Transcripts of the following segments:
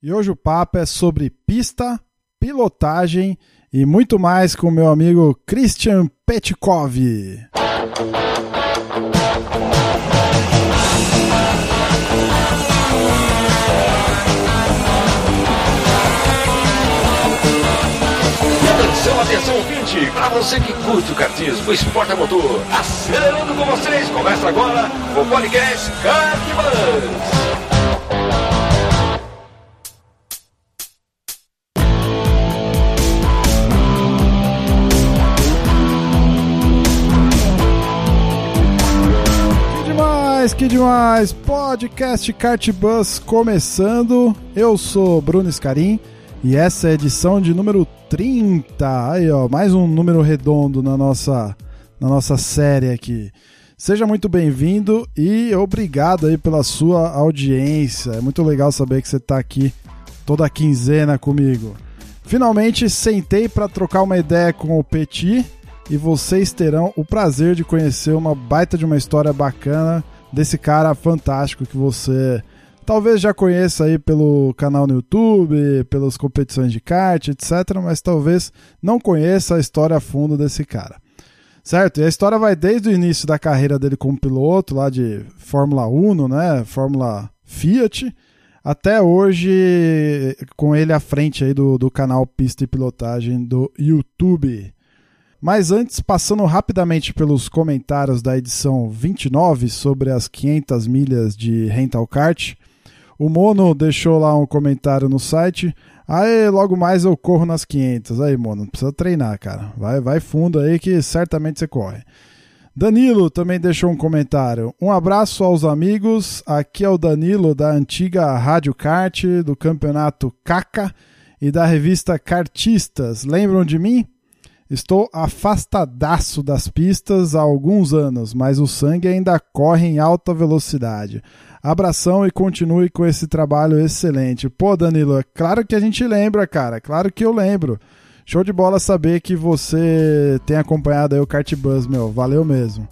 E hoje o papo é sobre pista, pilotagem e muito mais com meu amigo Christian Petkov. Atenção, atenção, ouvinte! Para você que curte o kartismo, o esporte a motor, acelerando com vocês, começa agora o podcast Kartbus. Que demais! Podcast Kart Bus começando. Eu sou Bruno Scarim e essa é a edição de número 30. Aí, ó, mais um número redondo na nossa, na nossa série aqui. Seja muito bem-vindo e obrigado aí pela sua audiência. É muito legal saber que você está aqui toda quinzena comigo. Finalmente sentei para trocar uma ideia com o Petit e vocês terão o prazer de conhecer uma baita de uma história bacana desse cara fantástico que você talvez já conheça aí pelo canal no YouTube, pelas competições de kart, etc, mas talvez não conheça a história a fundo desse cara. Certo? E a história vai desde o início da carreira dele como piloto, lá de Fórmula 1, né? Fórmula Fiat, até hoje com ele à frente aí do, do canal Pista e Pilotagem do YouTube. Mas antes, passando rapidamente pelos comentários da edição 29 sobre as 500 milhas de Rental Kart, o Mono deixou lá um comentário no site. Aí, logo mais eu corro nas 500. Aí, Mono, precisa treinar, cara. Vai, vai fundo aí que certamente você corre. Danilo também deixou um comentário. Um abraço aos amigos. Aqui é o Danilo da antiga Rádio Kart, do campeonato Caca e da revista Kartistas. Lembram de mim? Estou afastadaço das pistas há alguns anos, mas o sangue ainda corre em alta velocidade. Abração e continue com esse trabalho excelente. Pô, Danilo, é claro que a gente lembra, cara. Claro que eu lembro. Show de bola saber que você tem acompanhado aí o Kart Buzz, meu. Valeu mesmo.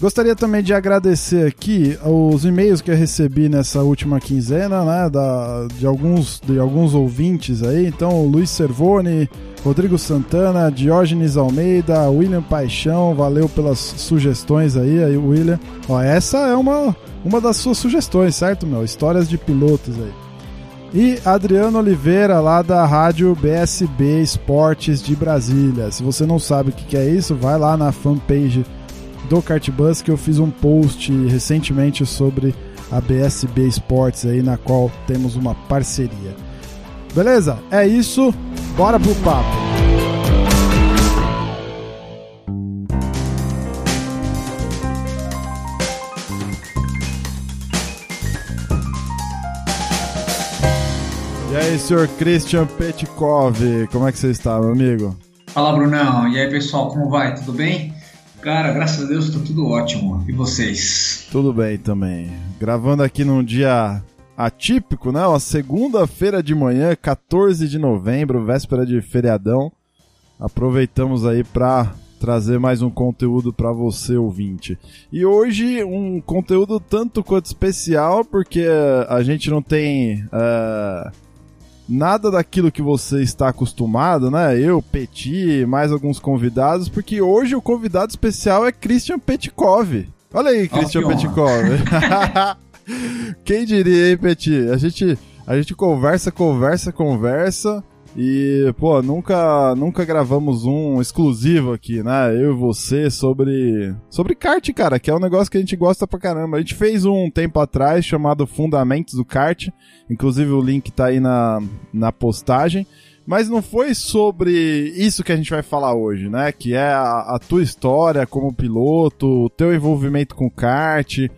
Gostaria também de agradecer aqui os e-mails que eu recebi nessa última quinzena, né, da, de, alguns, de alguns ouvintes aí. Então, Luiz Servone, Rodrigo Santana, Diógenes Almeida, William Paixão, valeu pelas sugestões aí, aí William. Ó, essa é uma, uma das suas sugestões, certo, meu? Histórias de pilotos aí. E Adriano Oliveira, lá da rádio BSB Esportes de Brasília. Se você não sabe o que é isso, vai lá na fanpage do Kartbus que eu fiz um post recentemente sobre a BSB Esportes aí, na qual temos uma parceria. Beleza? É isso, bora pro papo. E aí, senhor Christian Petkov, como é que você está, meu amigo? Fala, Brunão. E aí, pessoal, como vai? Tudo bem? Cara, graças a Deus tá tudo ótimo. E vocês? Tudo bem também. Gravando aqui num dia atípico, né? Uma segunda-feira de manhã, 14 de novembro, véspera de feriadão. Aproveitamos aí para trazer mais um conteúdo para você ouvinte. E hoje um conteúdo tanto quanto especial porque a gente não tem uh, nada daquilo que você está acostumado, né? Eu, Petit, mais alguns convidados, porque hoje o convidado especial é Christian Petkov. Olha aí, Christian oh, Petkov. Quem diria, hein, Petit? A gente, a gente conversa, conversa, conversa. E, pô, nunca, nunca gravamos um exclusivo aqui, né? Eu e você sobre sobre kart, cara, que é um negócio que a gente gosta pra caramba. A gente fez um tempo atrás chamado Fundamentos do Kart, inclusive o link tá aí na, na postagem. Mas não foi sobre isso que a gente vai falar hoje, né? Que é a, a tua história como piloto, o teu envolvimento com kart,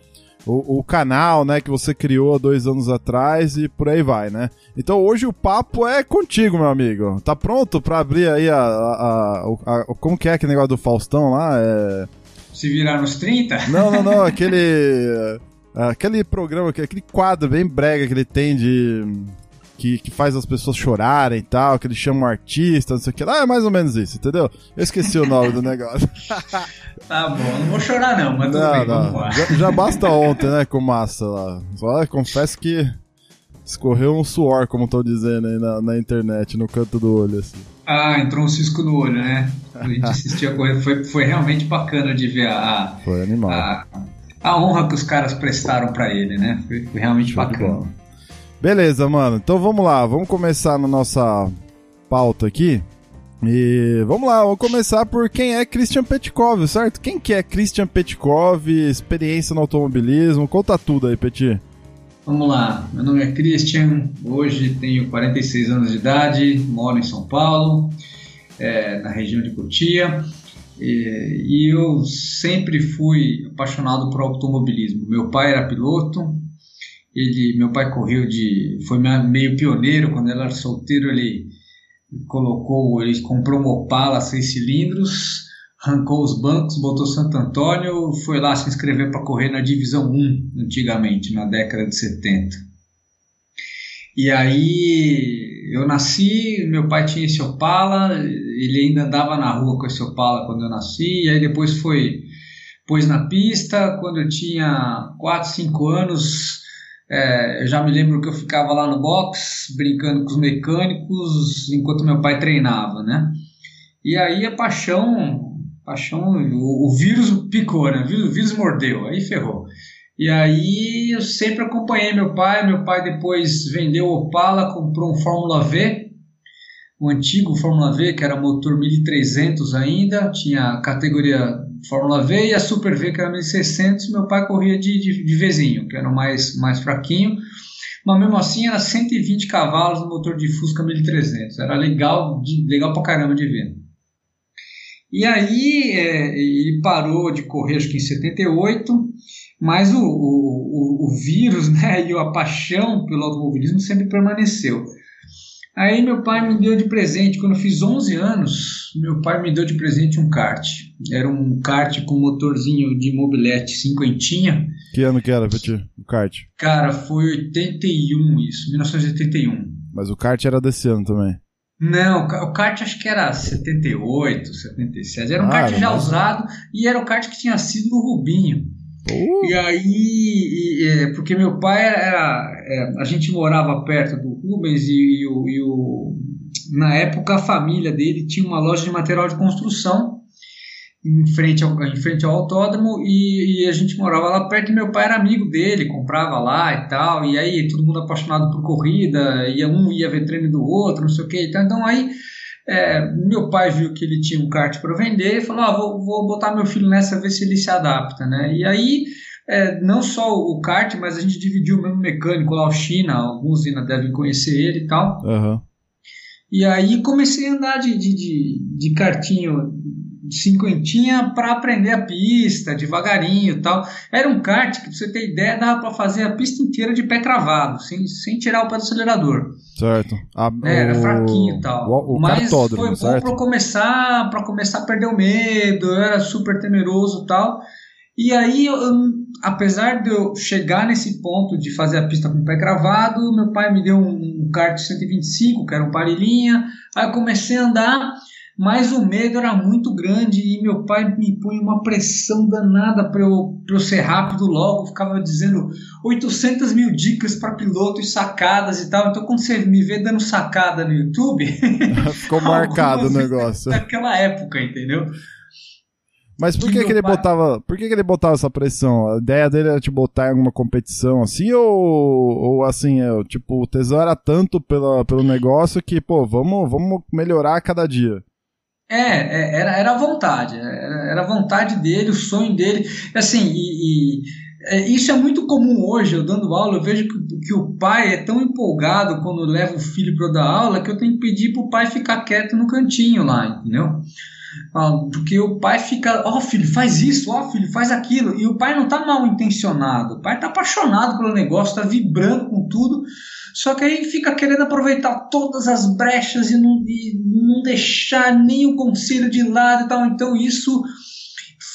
o, o, canal, né, que você criou há dois anos atrás e por aí vai, né? Então hoje o papo é contigo, meu amigo. Tá pronto para abrir aí a, a, a, a, Como que é aquele negócio do Faustão lá? É... Se virar nos 30? Não, não, não. aquele. Aquele programa, aquele quadro bem brega que ele tem de que, que faz as pessoas chorarem e tal, que eles chamam artista, não sei o que lá, é mais ou menos isso, entendeu? Eu esqueci o nome do negócio. tá bom, não vou chorar não, mas tudo não, bem, não. vamos lá. Já, já, basta ontem, né, com massa lá. Só confesso que escorreu um suor, como estão dizendo aí na, na, internet, no canto do olho, assim. Ah, entrou um cisco no olho, né? A gente assistia a corrida, foi, foi realmente bacana de ver a, foi animal. a, a honra que os caras prestaram para ele, né? Foi, foi realmente bacana. Beleza, mano. Então vamos lá, vamos começar na nossa pauta aqui. E vamos lá, vamos começar por quem é Christian Petkov, certo? Quem que é Christian Petkov, experiência no automobilismo, conta tudo aí, Petit. Vamos lá, meu nome é Christian, hoje tenho 46 anos de idade, moro em São Paulo, é, na região de Cotia, e, e eu sempre fui apaixonado por automobilismo. Meu pai era piloto, ele, meu pai correu de, foi meio pioneiro quando ele era solteiro, ele colocou, ele comprou uma Opala seis cilindros, arrancou os bancos, botou Santo Antônio, foi lá se inscrever para correr na Divisão 1, antigamente, na década de 70. E aí eu nasci, meu pai tinha esse Opala, ele ainda andava na rua com esse Opala quando eu nasci, e aí depois foi pôs na pista, quando eu tinha 4, 5 anos, é, eu já me lembro que eu ficava lá no box brincando com os mecânicos enquanto meu pai treinava, né? E aí a paixão, paixão, o, o vírus picou, né? O vírus, o vírus mordeu, aí ferrou. E aí eu sempre acompanhei meu pai. Meu pai depois vendeu o Opala, comprou um Fórmula V, o antigo Fórmula V, que era motor 1300 ainda, tinha categoria Fórmula V e a Super V, que era 1600, meu pai corria de, de, de Vzinho, que era o mais, mais fraquinho, mas mesmo assim era 120 cavalos no motor de Fusca 1300, era legal, de, legal pra caramba de ver. E aí é, ele parou de correr, acho que em 78, mas o, o, o, o vírus né, e a paixão pelo automobilismo sempre permaneceu. Aí meu pai me deu de presente, quando eu fiz 11 anos, meu pai me deu de presente um kart. Era um kart com motorzinho de mobilete cinquentinha. Que ano que era, Petit, o kart? Cara, foi 81 isso, 1981. Mas o kart era desse ano também? Não, o kart acho que era 78, 77. Era um ah, kart já usado e era o kart que tinha sido no Rubinho. Uh. E aí, e, é, porque meu pai era. É, a gente morava perto do Rubens e, e, o, e, o, na época a família dele tinha uma loja de material de construção em frente ao, em frente ao autódromo e, e, a gente morava lá perto e meu pai era amigo dele, comprava lá e tal, e aí todo mundo apaixonado por corrida, ia um ia ver treino do outro, não sei o que, então, então aí é, meu pai viu que ele tinha um kart para vender e falou: ah, vou, vou botar meu filho nessa, ver se ele se adapta. Né? E aí, é, não só o kart, mas a gente dividiu o mesmo mecânico lá, o China, alguns ainda devem conhecer ele e tal. Uhum. E aí comecei a andar de, de, de, de kartinho cinquentinha para aprender a pista, devagarinho e tal. Era um kart que, pra você ter ideia, dava para fazer a pista inteira de pé cravado, sem, sem tirar o pé do acelerador. Certo. A, é, era o, fraquinho e tal. O, o Mas foi bom certo? para começar, para começar a perder o medo, eu era super temeroso e tal. E aí, eu, apesar de eu chegar nesse ponto de fazer a pista com o pé cravado, meu pai me deu um, kart 125, que era um parelhinha. Aí eu comecei a andar mas o medo era muito grande e meu pai me punha uma pressão danada para eu, eu ser rápido logo, ficava dizendo 800 mil dicas para piloto e sacadas e tal. Então, quando você me vê dando sacada no YouTube, ficou marcado o negócio. Naquela época, entendeu? Mas por que, que, que ele pai... botava, por que, que ele botava essa pressão? A ideia dele era te botar em alguma competição assim ou, ou assim, é, tipo, o tesão era tanto pela, pelo negócio que, pô, vamos, vamos melhorar a cada dia. É, é, era, era a vontade, era, era a vontade dele, o sonho dele. Assim, e, e é, isso é muito comum hoje, eu dando aula, eu vejo que, que o pai é tão empolgado quando leva o filho para dar aula que eu tenho que pedir para o pai ficar quieto no cantinho lá, entendeu? Ah, porque o pai fica, ó oh, filho, faz isso, ó oh, filho, faz aquilo. E o pai não está mal intencionado, o pai está apaixonado pelo negócio, está vibrando com tudo, só que aí fica querendo aproveitar todas as brechas e não, e não deixar nem o conselho de lado e tal. Então isso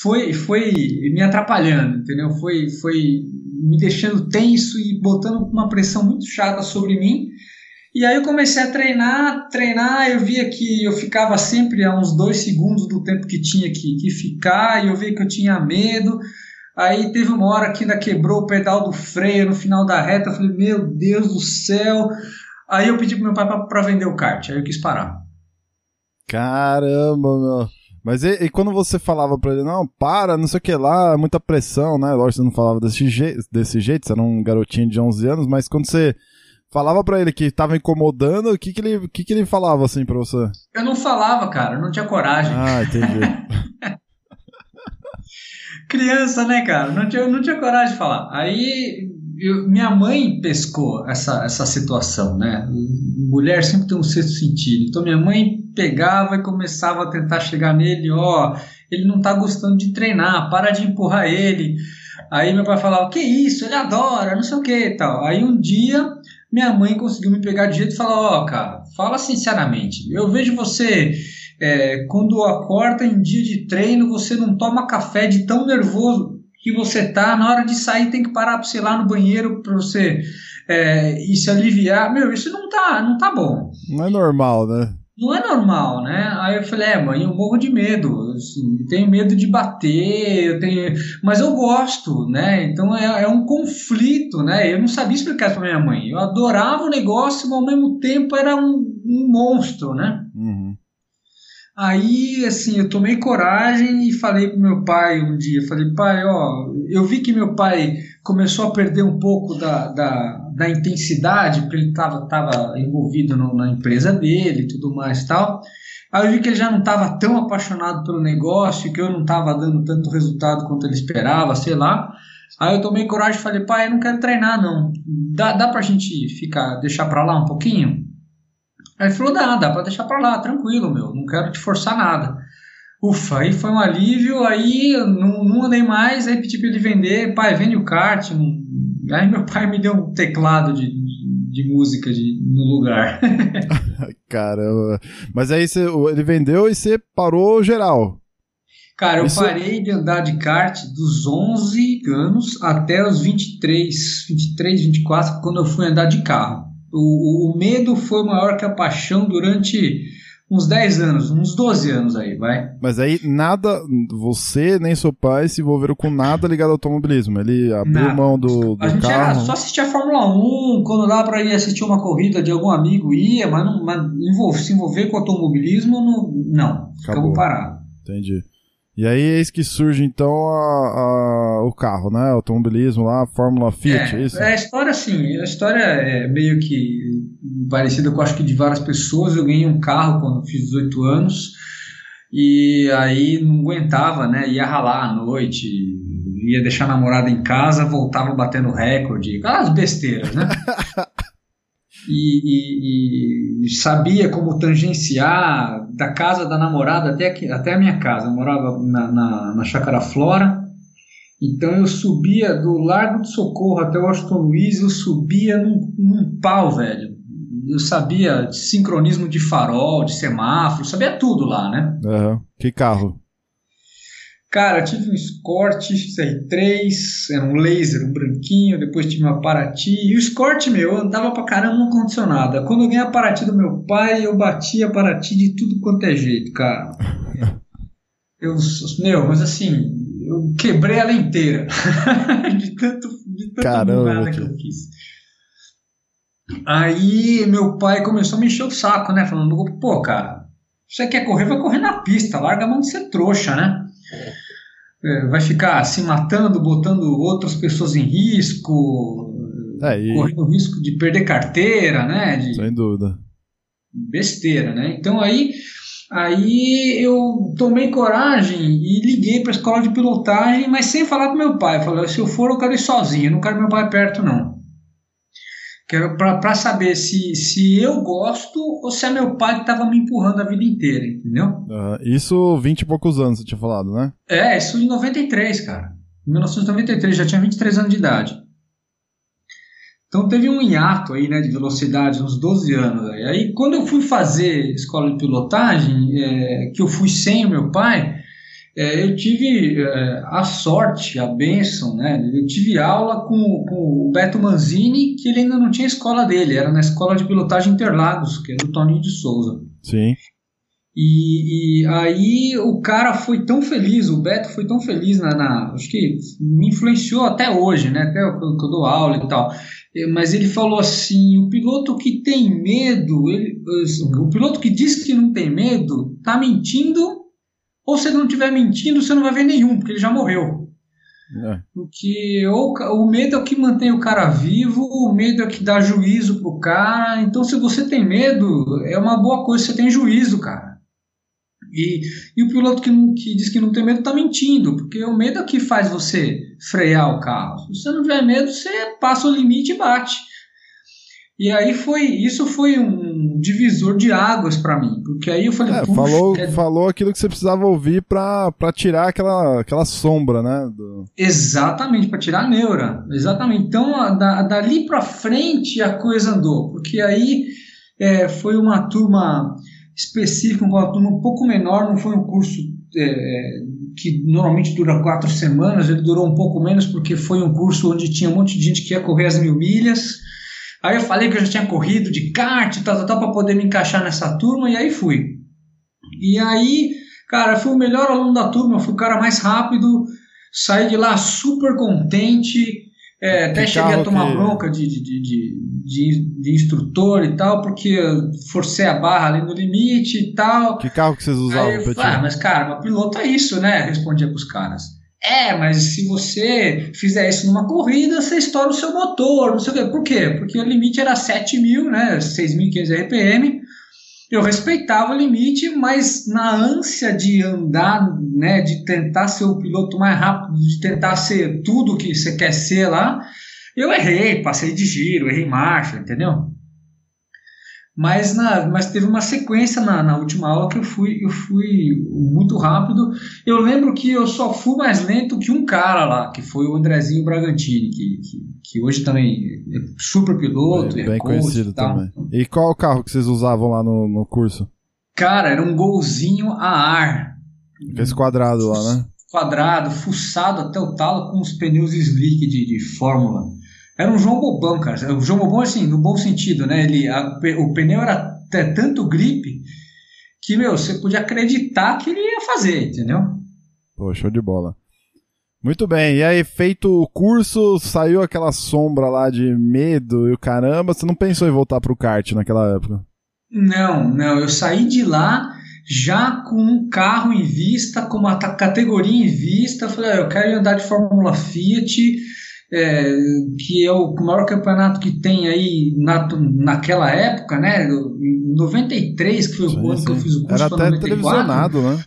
foi, foi me atrapalhando, entendeu? Foi, foi me deixando tenso e botando uma pressão muito chata sobre mim. E aí eu comecei a treinar, treinar, eu via que eu ficava sempre a uns dois segundos do tempo que tinha que, que ficar, e eu via que eu tinha medo. Aí teve uma hora que ainda quebrou o pedal do freio no final da reta. Eu falei, meu Deus do céu. Aí eu pedi pro meu pai para vender o kart. Aí eu quis parar. Caramba, meu. Mas e, e, quando você falava pra ele, não, para, não sei o que lá, é muita pressão, né? Lógico que você não falava desse, je desse jeito, você era um garotinho de 11 anos, mas quando você falava pra ele que tava incomodando, o que que ele, que que ele falava assim pra você? Eu não falava, cara, não tinha coragem. Ah, entendi. Criança, né, cara? Não tinha, não tinha coragem de falar. Aí eu, minha mãe pescou essa, essa situação, né? Mulher sempre tem um sexto sentido. Então minha mãe pegava e começava a tentar chegar nele, ó, oh, ele não tá gostando de treinar, para de empurrar ele. Aí meu pai falava, que isso, ele adora, não sei o que e tal. Aí um dia minha mãe conseguiu me pegar de jeito e falar, ó, oh, cara, fala sinceramente, eu vejo você é, quando acorda em dia de treino, você não toma café de tão nervoso que você tá, na hora de sair tem que parar para você ir lá no banheiro para você é, e se aliviar. Meu, isso não tá, não tá bom. Não é normal, né? Não é normal, né? Aí eu falei, é, mãe, eu morro de medo, assim, tenho medo de bater, eu tenho, mas eu gosto, né? Então é, é um conflito, né? Eu não sabia explicar para minha mãe. Eu adorava o negócio, mas ao mesmo tempo era um, um monstro, né? Uhum. Aí, assim, eu tomei coragem e falei pro meu pai um dia, falei, pai, ó, eu vi que meu pai começou a perder um pouco da, da, da intensidade, porque ele estava tava envolvido no, na empresa dele e tudo mais e tal. Aí eu vi que ele já não estava tão apaixonado pelo negócio, que eu não estava dando tanto resultado quanto ele esperava, sei lá. Aí eu tomei coragem e falei, pai, eu não quero treinar, não. Dá, dá pra gente ficar, deixar pra lá um pouquinho? Aí ele falou, dá, dá pra deixar pra lá, tranquilo, meu, não quero te forçar nada. Ufa, aí foi um alívio, aí não, não andei mais, aí pedi pra ele vender, pai, vende o kart. Aí meu pai me deu um teclado de, de, de música de, no lugar. Caramba. Mas aí você, ele vendeu e você parou geral. Cara, eu Isso... parei de andar de kart dos 11 anos até os 23, 23, 24, quando eu fui andar de carro. O, o, medo foi maior que a paixão durante uns 10 anos, uns 12 anos aí, vai. Mas aí nada, você nem seu pai se envolveram com nada ligado ao automobilismo. Ele abriu nada. mão do, do a gente carro. Era só assistia a Fórmula 1, quando dava para ir assistir uma corrida de algum amigo ia, mas, não, mas envolver, se envolver com automobilismo, não, não ficamos parados. Entendi. E aí eis que surge então a, a, o carro, né? O automobilismo lá, a Fórmula Fiat, é, é isso? É, a história assim, a história é meio que parecida com acho que de várias pessoas. Eu ganhei um carro quando fiz 18 anos e aí não aguentava, né? Ia ralar à noite, ia deixar a namorada em casa, voltava batendo recorde, aquelas besteiras, né? e, e, e, sabia como tangenciar da casa da namorada até, aqui, até a minha casa. Eu morava na, na, na Chácara Flora, então eu subia do Largo do Socorro até o Washington Luiz, eu subia num, num pau, velho. Eu sabia de sincronismo de farol, de semáforo, sabia tudo lá, né? Uhum. Que carro? Cara, tive um Escort CR3, era um laser, um branquinho, depois tive uma Paraty. E o Escort, meu, andava pra caramba no condicionado. Quando eu ganhei a Paraty do meu pai, eu bati a Paraty de tudo quanto é jeito, cara. eu, meu, mas assim, eu quebrei ela inteira. de tanto, de tanto Caramba, que eu fiz. Aí meu pai começou a me encher o saco, né? Falando, pô, cara, você quer correr, vai correr na pista, larga a mão de ser trouxa, né? É, vai ficar se matando, botando outras pessoas em risco, é, e... correndo risco de perder carteira, né? De... Sem dúvida. Besteira, né? Então aí, aí eu tomei coragem e liguei para a escola de pilotagem, mas sem falar com meu pai. Eu falei, se eu for, eu quero ir sozinho, não quero meu pai perto, não para saber se, se eu gosto ou se é meu pai que estava me empurrando a vida inteira, entendeu? Uh, isso 20 e poucos anos, você tinha falado, né? É, isso em 93, cara. Em 1993, já tinha 23 anos de idade. Então teve um hiato aí, né, de velocidade, uns 12 anos. Aí, aí quando eu fui fazer escola de pilotagem, é, que eu fui sem o meu pai, é, eu tive é, a sorte, a bênção, né? Eu tive aula com, com, o Beto Manzini, que ele ainda não tinha escola dele, era na escola de pilotagem Interlagos, que é do Toninho de Souza. Sim. E, e, aí o cara foi tão feliz, o Beto foi tão feliz na, na acho que me influenciou até hoje, né? Até que eu, dou aula e tal. Mas ele falou assim: o piloto que tem medo, ele, o piloto que diz que não tem medo, tá mentindo. Ou se ele não estiver mentindo, você não vai ver nenhum, porque ele já morreu. É. Porque o, o medo é o que mantém o cara vivo, o medo é o que dá juízo pro cara. Então, se você tem medo, é uma boa coisa, você tem juízo, cara. E, e o piloto que, que diz que não tem medo está mentindo, porque o medo é que faz você frear o carro. Se você não tiver medo, você passa o limite e bate. E aí foi, isso foi um divisor de águas para mim, porque aí eu falei, é, falou, é... falou aquilo que você precisava ouvir para tirar aquela, aquela sombra, né? Do... Exatamente, para tirar a neura, exatamente. Então, da, dali para frente a coisa andou, porque aí é, foi uma turma específico, uma turma um pouco menor, não foi um curso é, que normalmente dura quatro semanas, ele durou um pouco menos porque foi um curso onde tinha um monte de gente que ia correr as mil milhas. Aí eu falei que eu já tinha corrido de kart e tal, tal, tal, para poder me encaixar nessa turma, e aí fui. E aí, cara, fui o melhor aluno da turma, fui o cara mais rápido, saí de lá super contente, é, até cheguei a tomar que... bronca de, de, de, de, de instrutor e tal, porque forcei a barra ali no limite e tal. Que carro que vocês usavam? Aí eu ah, mas cara, uma piloto é isso, né? Respondia pros caras. É, mas se você fizer isso numa corrida, você estoura o seu motor, não sei o quê. Por quê? Porque o limite era 7 mil, né? 6.500 RPM eu respeitava o limite, mas na ânsia de andar, né, de tentar ser o piloto mais rápido, de tentar ser tudo que você quer ser lá, eu errei, passei de giro, errei marcha, entendeu? Mas, na, mas teve uma sequência na, na última aula que eu fui, eu fui muito rápido. Eu lembro que eu só fui mais lento que um cara lá, que foi o Andrezinho Bragantini, que, que, que hoje também é super piloto. Bem, é bem conhecido também. E qual o carro que vocês usavam lá no, no curso? Cara, era um golzinho a ar. Esse quadrado lá, né? Quadrado, fuçado até o talo com os pneus slick de, de Fórmula. Era um João Bobão, cara. O João Bobão, assim, no bom sentido, né? Ele, a, o pneu era até tanto gripe que, meu, você podia acreditar que ele ia fazer, entendeu? Pô, show de bola. Muito bem, e aí, feito o curso, saiu aquela sombra lá de medo e o caramba, você não pensou em voltar pro kart naquela época? Não, não, eu saí de lá já com um carro em vista, com uma categoria em vista, falei, ah, eu quero andar de Fórmula Fiat, é, que é o maior campeonato que tem aí na, naquela época, né? Em 93, que foi sim, o ano que eu fiz o curso. Era até 94, televisionado, né?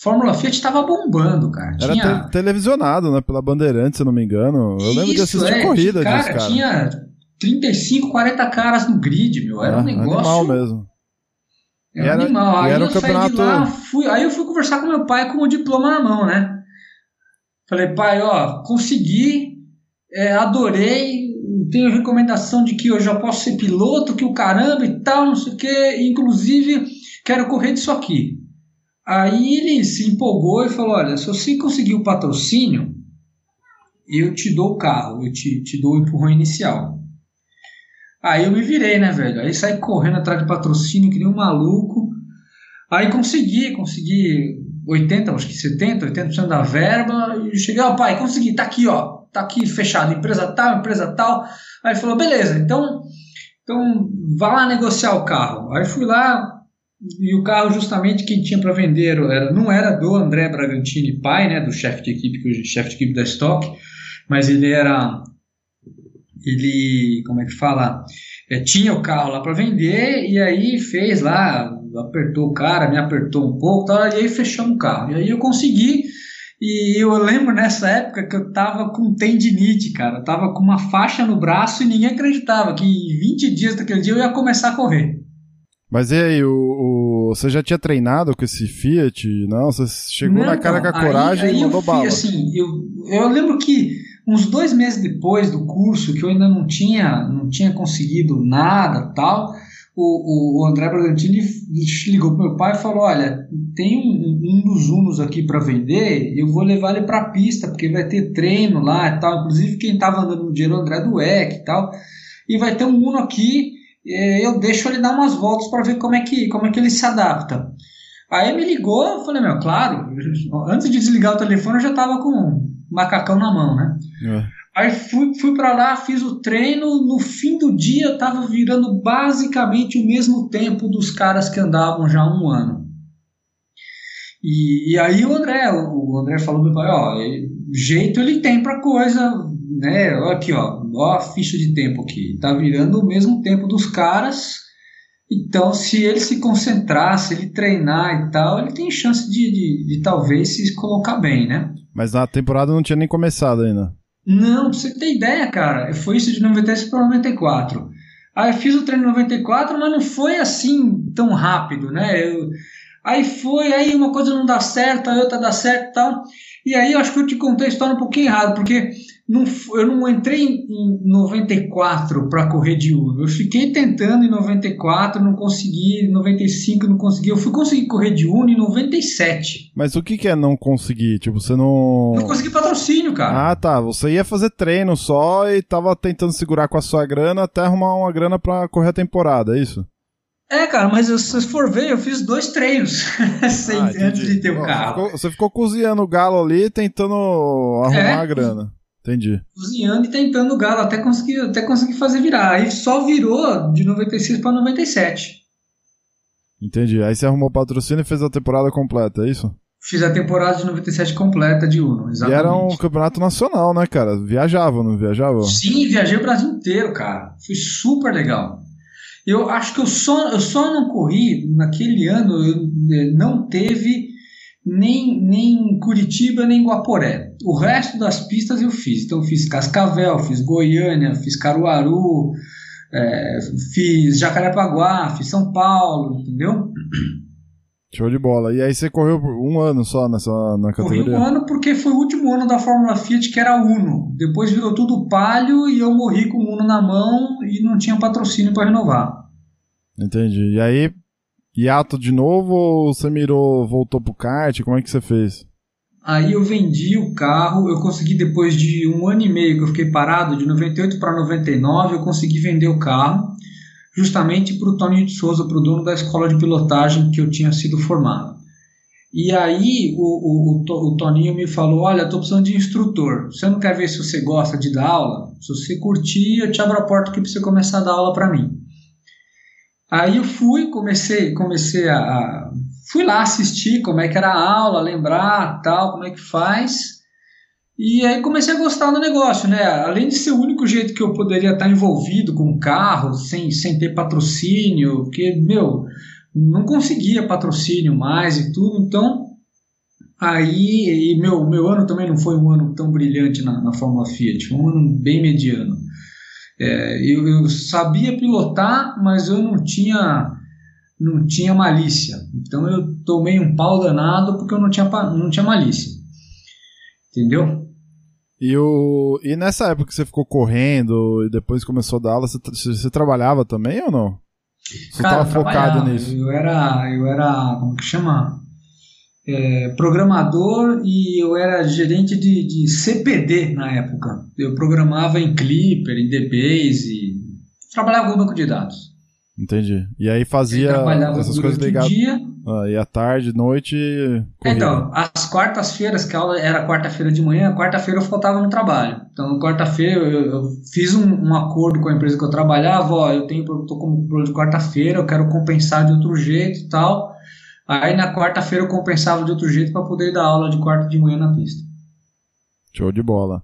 Fórmula Fiat estava bombando, cara. Era tinha... te televisionado, né? Pela Bandeirantes, se não me engano. Eu lembro de assistir é, corrida cara, disso, cara. Tinha 35, 40 caras no grid, meu. Era um é, negócio. Animal mesmo. Era, era animal. Aí era eu um campeonato... Lá, fui... aí eu fui conversar com meu pai com o diploma na mão, né? Falei, pai, ó, consegui é, adorei, tenho recomendação de que eu já posso ser piloto, que o caramba e tal, não sei o que, inclusive quero correr disso aqui. Aí ele se empolgou e falou: Olha, se você conseguir o patrocínio, eu te dou o carro, eu te, te dou o empurrão inicial. Aí eu me virei, né, velho? Aí saí correndo atrás de patrocínio, que nem um maluco. Aí consegui, consegui 80, acho que 70, 80% da verba. E cheguei, ó, pai, consegui, tá aqui, ó tá aqui fechado, empresa tal, empresa tal. Aí ele falou, beleza, então, então vá lá negociar o carro. Aí fui lá e o carro justamente quem tinha para vender era, não era do André Bragantini pai, né, do chefe de equipe, que chefe de equipe da Stock, mas ele era ele, como é que fala, é, tinha o carro lá para vender e aí fez lá, apertou o cara, me apertou um pouco, tal, e aí fechamos o carro. E aí eu consegui e eu lembro nessa época que eu tava com tendinite, cara. Eu tava com uma faixa no braço e ninguém acreditava que em 20 dias daquele dia eu ia começar a correr. Mas e aí, o, o, você já tinha treinado com esse Fiat? Não? Você chegou não, na cara com a coragem aí, aí e mandou bala. Assim, eu, eu lembro que uns dois meses depois do curso, que eu ainda não tinha, não tinha conseguido nada tal, o, o, André Bragantini ligou pro meu pai e falou: Olha, tem um, um dos Unos aqui para vender, eu vou levar ele para a pista, porque vai ter treino lá e tal. Inclusive, quem estava andando no dinheiro é o André Dueck e tal. E vai ter um Uno aqui, é, eu deixo ele dar umas voltas para ver como é, que, como é que ele se adapta. Aí me ligou, eu falei, meu, claro, antes de desligar o telefone eu já tava com um macacão na mão, né? É. Aí fui, fui para lá, fiz o treino, no fim do dia eu tava virando basicamente o mesmo tempo dos caras que andavam já há um ano. E, e aí o André, o André falou meu pai, ó, jeito ele tem pra coisa, né? Aqui, ó, ó a ficha de tempo aqui. Tá virando o mesmo tempo dos caras. Então, se ele se concentrar, se ele treinar e tal, ele tem chance de, de, de talvez se colocar bem, né? Mas a temporada não tinha nem começado ainda. Não, pra você ter ideia, cara, foi isso de 93 para 94. Aí eu fiz o treino 94, mas não foi assim tão rápido, né? Eu, aí foi, aí uma coisa não dá certo, a outra dá certo e tal. E aí eu acho que eu te contei a história um pouquinho errado, porque não, eu não entrei em 94 para correr de Uno. Eu fiquei tentando em 94, não consegui, em 95 não consegui. Eu fui conseguir correr de Uno em 97. Mas o que, que é não conseguir? Tipo, você não. Não consegui patrocínio, cara. Ah, tá. Você ia fazer treino só e tava tentando segurar com a sua grana até arrumar uma grana para correr a temporada, é isso? É, cara, mas se for ver, eu fiz dois treinos sem, ah, antes de ter o carro. Ficou, você ficou cozinhando o galo ali, tentando arrumar é. a grana. Entendi. Cozinhando e tentando o galo até conseguir, até conseguir fazer virar. Aí só virou de 96 para 97. Entendi. Aí você arrumou patrocínio e fez a temporada completa, é isso? Fiz a temporada de 97 completa de Uno, exatamente. E era um campeonato nacional, né, cara? Viajava, não viajava? Sim, viajei o Brasil inteiro, cara. Foi super legal. Eu acho que eu só, eu só não corri naquele ano, eu, eh, não teve nem, nem Curitiba, nem Guaporé. O resto das pistas eu fiz. Então, fiz Cascavel, fiz Goiânia, fiz Caruaru, é, fiz Jacarepaguá, fiz São Paulo, entendeu? Show de bola. E aí você correu um ano só nessa na categoria? Corri um ano porque foi o último ano da Fórmula Fiat que era Uno. Depois virou tudo palio e eu morri com o Uno na mão e não tinha patrocínio para renovar. Entendi. E aí hiato de novo ou você mirou, voltou pro kart? Como é que você fez? Aí eu vendi o carro, eu consegui depois de um ano e meio que eu fiquei parado, de 98 para 99, eu consegui vender o carro, justamente para o Tony de Souza, para o dono da escola de pilotagem que eu tinha sido formado. E aí o, o, o, Toninho me falou, olha, estou precisando de instrutor, você não quer ver se você gosta de dar aula? Se você curtir, eu te abro a porta aqui para você começar a dar aula para mim. Aí eu fui, comecei, comecei a, fui lá assistir como é que era a aula, lembrar tal, como é que faz. E aí comecei a gostar do negócio, né? Além de ser o único jeito que eu poderia estar envolvido com o carro, sem, sem ter patrocínio, porque, meu, não conseguia patrocínio mais e tudo, então aí, e meu, meu ano também não foi um ano tão brilhante na, na Fórmula Fiat, um ano bem mediano. É, eu, eu, sabia pilotar, mas eu não tinha não tinha malícia. Então eu tomei um pau danado porque eu não tinha, não tinha malícia. Entendeu? E, o, e nessa época que você ficou correndo e depois começou a dar aula, você, você trabalhava também ou não? Você estava focado nisso? Eu era, eu era, como que chama? É, programador e eu era gerente de, de, CPD na época. Eu programava em Clipper, em DBase, trabalhava com banco de dados. Entendi. E aí fazia essas coisas ligadas. Dia. Ah, e à tarde, noite. Corrida. Então, as quartas-feiras, que a aula era quarta-feira de manhã, quarta-feira eu faltava no trabalho. Então, quarta-feira eu, eu, fiz um, um, acordo com a empresa que eu trabalhava, ó, eu tenho, tô com problema de quarta-feira, eu quero compensar de outro jeito e tal. Aí na quarta-feira eu compensava de outro jeito para poder dar aula de quarta de manhã na pista. Show de bola.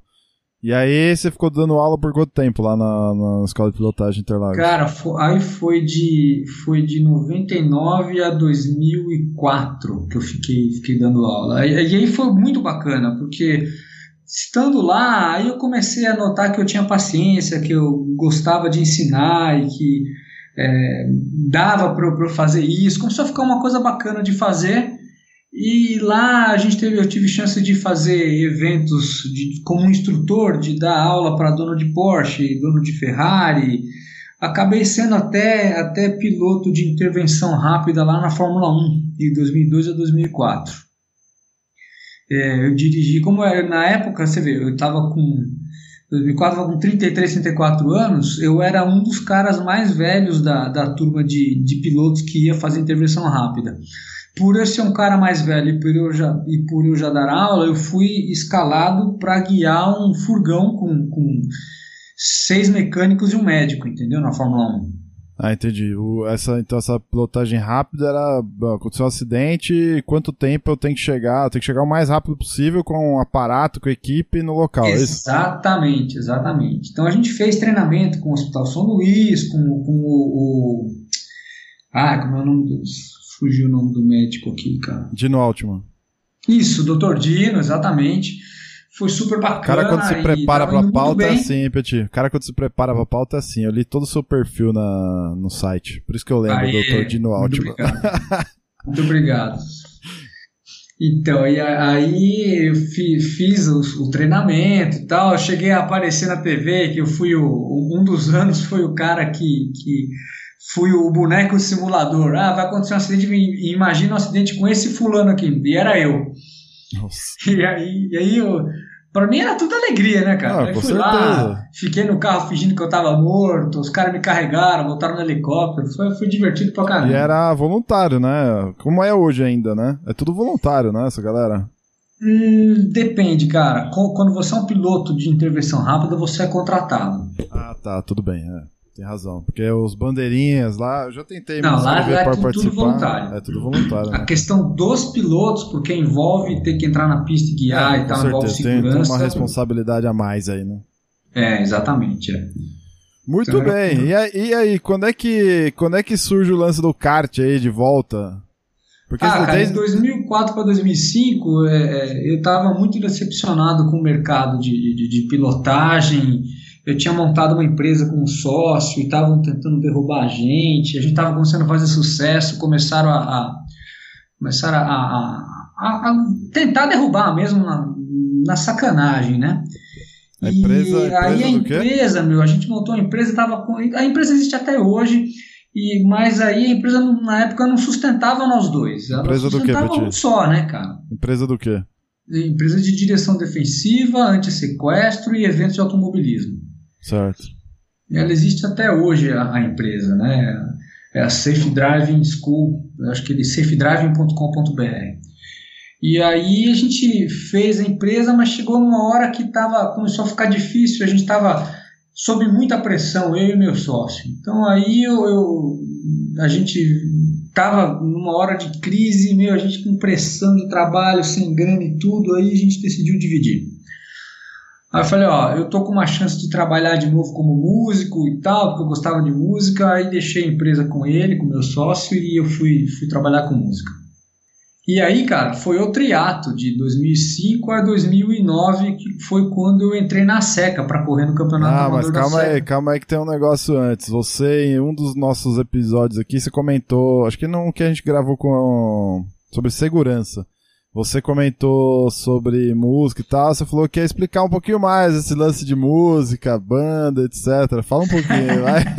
E aí você ficou dando aula por quanto tempo lá na, na escola de pilotagem Interlagos? Cara, foi, aí foi de, foi de 99 a 2004 que eu fiquei, fiquei dando aula. E, e aí foi muito bacana, porque estando lá, aí eu comecei a notar que eu tinha paciência, que eu gostava de ensinar e que é, dava para fazer isso, começou a ficar uma coisa bacana de fazer. E lá a gente teve, eu tive chance de fazer eventos de, como instrutor, de dar aula para dono de Porsche, dono de Ferrari. Acabei sendo até, até piloto de intervenção rápida lá na Fórmula 1, de 2002 a 2004. É, eu dirigi, como era, na época, você vê, eu estava com 2004, com 33, 34 anos, eu era um dos caras mais velhos da, da turma de, de pilotos que ia fazer intervenção rápida. por eu ser um cara mais velho e por eu já, e por eu já dar aula, eu fui escalado para guiar um furgão com, com seis mecânicos e um médico, entendeu? Na Fórmula 1. Ah, entendi. O, essa, então essa pilotagem rápida era. Aconteceu um acidente, quanto tempo eu tenho que chegar? Eu tenho que chegar o mais rápido possível com um aparato, com equipe no local. É exatamente, exatamente. Então a gente fez treinamento com o Hospital São Luís, com, com o, o. Ah, como é o nome dos. Fugiu o nome do médico aqui, cara. Dino Altman. Isso, Dr. Dino, exatamente foi super bacana. O cara, quando se prepara pra pauta, é assim, Petit. O cara, quando se prepara pra pauta, é assim. Eu li todo o seu perfil na, no site. Por isso que eu lembro Aê, do Dr. Dino Altman. Muito obrigado. muito obrigado. Então, e aí eu fiz o, o, treinamento e tal. Eu cheguei a aparecer na TV, que eu fui o, um dos anos foi o cara que, que fui o boneco simulador. Ah, vai acontecer um acidente, imagina um acidente com esse fulano aqui. E era eu. Nossa. E aí, e aí eu, Pra mim era tudo alegria, né, cara? Ah, eu fui certeza. lá, fiquei no carro fingindo que eu tava morto, os caras me carregaram, botaram no helicóptero, foi, foi divertido pra caramba. E era voluntário, né? Como é hoje ainda, né? É tudo voluntário, né, essa galera? Hum, depende, cara. Quando você é um piloto de intervenção rápida, você é contratado. Ah, tá, tudo bem, é. Tem razão. Porque os bandeirinhas lá, eu já tentei Não, lá é tudo, tudo, voluntário. É tudo voluntário. Né? A questão dos pilotos, porque envolve ter que entrar na pista e guiar é, e tal, certeza. envolve segurança. Tem uma responsabilidade a mais aí, né? É, exatamente. É. Muito então, bem. É... E, aí, e aí, quando é, que, quando é que surge o lance do kart aí de volta? Porque ah, cara, desde... 2004 para 2005, é, é, eu estava muito decepcionado com o mercado de, de, de pilotagem eu tinha montado uma empresa com um sócio e estavam tentando derrubar a gente, a gente estava começando a fazer sucesso, começaram a, a começaram a, a, a, tentar derrubar mesmo na, na sacanagem, né? A empresa, e a aí a empresa, meu, a gente montou a empresa, tava com, a empresa existe até hoje, e mas aí a empresa na época não sustentava nós dois. Ela empresa sustentava do quê, um só, né, cara? Empresa do quê? Empresa de direção defensiva, anti-sequestro e eventos de automobilismo. Certo. Ela existe até hoje, a, a empresa, né? É a Safe Driving School, acho que é safedriving.com.br. E aí a gente fez a empresa, mas chegou numa hora que tava, começou a ficar difícil, a gente estava sob muita pressão, eu e meu sócio. Então aí eu, eu a gente estava numa hora de crise, meio a gente com pressão de trabalho, sem grana e tudo, aí a gente decidiu dividir. Aí eu falei, ó, eu tô com uma chance de trabalhar de novo como músico e tal, porque eu gostava de música, aí deixei a empresa com ele, com meu sócio, e eu fui, fui trabalhar com música. E aí, cara, foi o triato de 2005 a 2009, que foi quando eu entrei na SECA para correr no Campeonato Ah, mas calma aí, calma aí que tem um negócio antes. Você, em um dos nossos episódios aqui, você comentou, acho que não que a gente gravou com sobre segurança. Você comentou sobre música e tal, você falou que ia explicar um pouquinho mais esse lance de música, banda, etc. Fala um pouquinho, vai.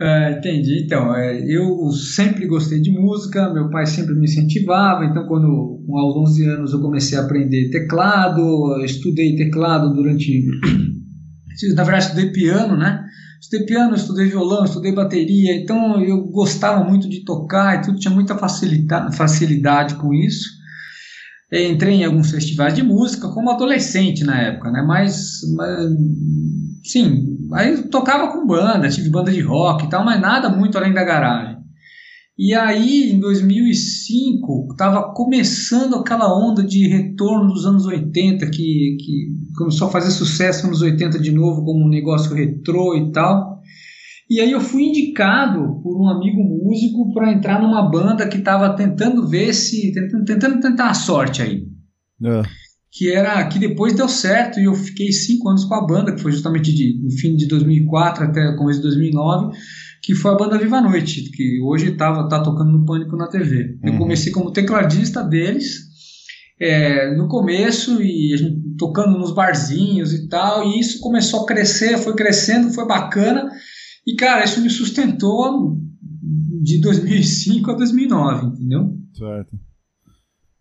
É, entendi. Então, é, eu sempre gostei de música, meu pai sempre me incentivava, então quando aos 11 anos eu comecei a aprender teclado, estudei teclado durante... Na verdade, estudei piano, né? Estudei piano, estudei violão, estudei bateria, então eu gostava muito de tocar e tudo, tinha muita facilidade com isso. Entrei em alguns festivais de música como adolescente na época, né? Mas, mas sim, aí tocava com banda, tive banda de rock e tal, mas nada muito além da garagem. E aí, em 2005, estava começando aquela onda de retorno dos anos 80, que, que começou a fazer sucesso nos anos 80 de novo, como um negócio retrô e tal. E aí eu fui indicado por um amigo músico para entrar numa banda que estava tentando ver se. tentando, tentando tentar a sorte aí. É. Que era que depois deu certo e eu fiquei cinco anos com a banda, que foi justamente de, no fim de 2004 até começo de 2009 que foi a banda Viva a Noite, que hoje tava, tá tocando no Pânico na TV. Uhum. Eu comecei como tecladista deles é, no começo e gente tocando nos barzinhos e tal, e isso começou a crescer, foi crescendo, foi bacana, e cara, isso me sustentou de 2005 a 2009, entendeu? Certo.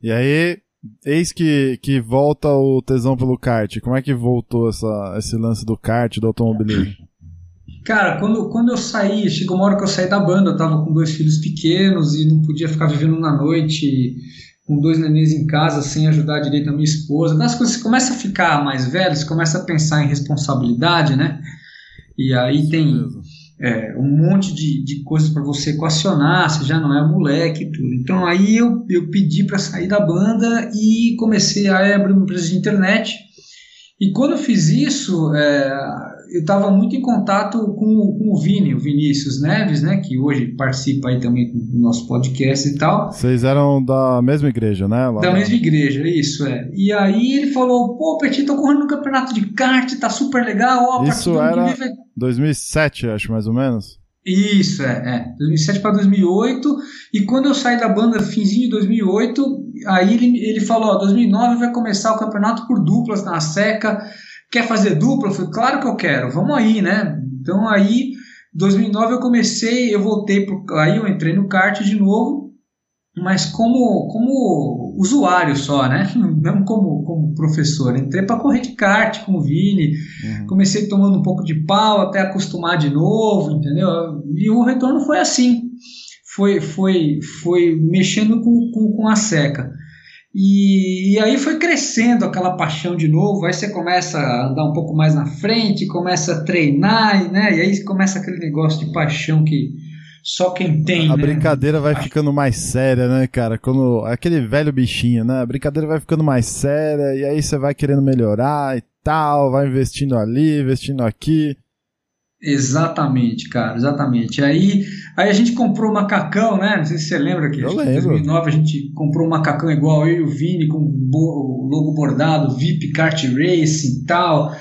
E aí, eis que, que volta o tesão pelo kart. Como é que voltou essa, esse lance do kart, do automobilismo? Cara, quando, quando eu saí, chegou uma hora que eu saí da banda, eu tava com dois filhos pequenos e não podia ficar vivendo na noite com dois nenéns em casa sem ajudar direito a minha esposa. As coisas começam a ficar mais velhas, você começa a pensar em responsabilidade, né? E aí tem é, um monte de, de coisas para você equacionar, você já não é moleque e tudo. Então aí eu, eu pedi para sair da banda e comecei a abrir uma empresa de internet. E quando eu fiz isso, é, eu estava muito em contato com, com, o Vini, o Vinícius Neves, né, que hoje participa aí também do nosso podcast e tal. Vocês eram da mesma igreja, né? Lá da mesma igreja, isso é. E aí ele falou, pô, Petit, tô correndo no campeonato de kart, tá super legal. Ó, isso era 2007, acho, mais ou menos. Isso, é, é. 2007 para 2008. E quando eu saí da banda, finzinho de 2008, aí ele, ele falou, ó, 2009 vai começar o campeonato por duplas na seca quer fazer dupla? Eu falei, claro que eu quero, vamos aí, né? Então aí, 2009 eu comecei, eu voltei, pro, aí eu entrei no kart de novo, mas como, como usuário só, né? Não como, como professor. Entrei para correr de kart com o Vini, uhum. comecei tomando um pouco de pau até acostumar de novo, entendeu? E o retorno foi assim, foi, foi, foi mexendo com, com, com a seca. E, e, aí foi crescendo aquela paixão de novo, aí você começa a andar um pouco mais na frente, começa a treinar, né? E aí começa aquele negócio de paixão que só quem tem. A né? brincadeira vai ficando mais séria, né, cara? Quando aquele velho bichinho, né? A brincadeira vai ficando mais séria e aí você vai querendo melhorar e tal, vai investindo ali, investindo aqui. Exatamente, cara, exatamente. Aí, aí a gente comprou um macacão, né? Não sei se você lembra que em 2009 a gente comprou um macacão igual eu e o Vini, com o logo bordado, VIP Kart Racing e tal.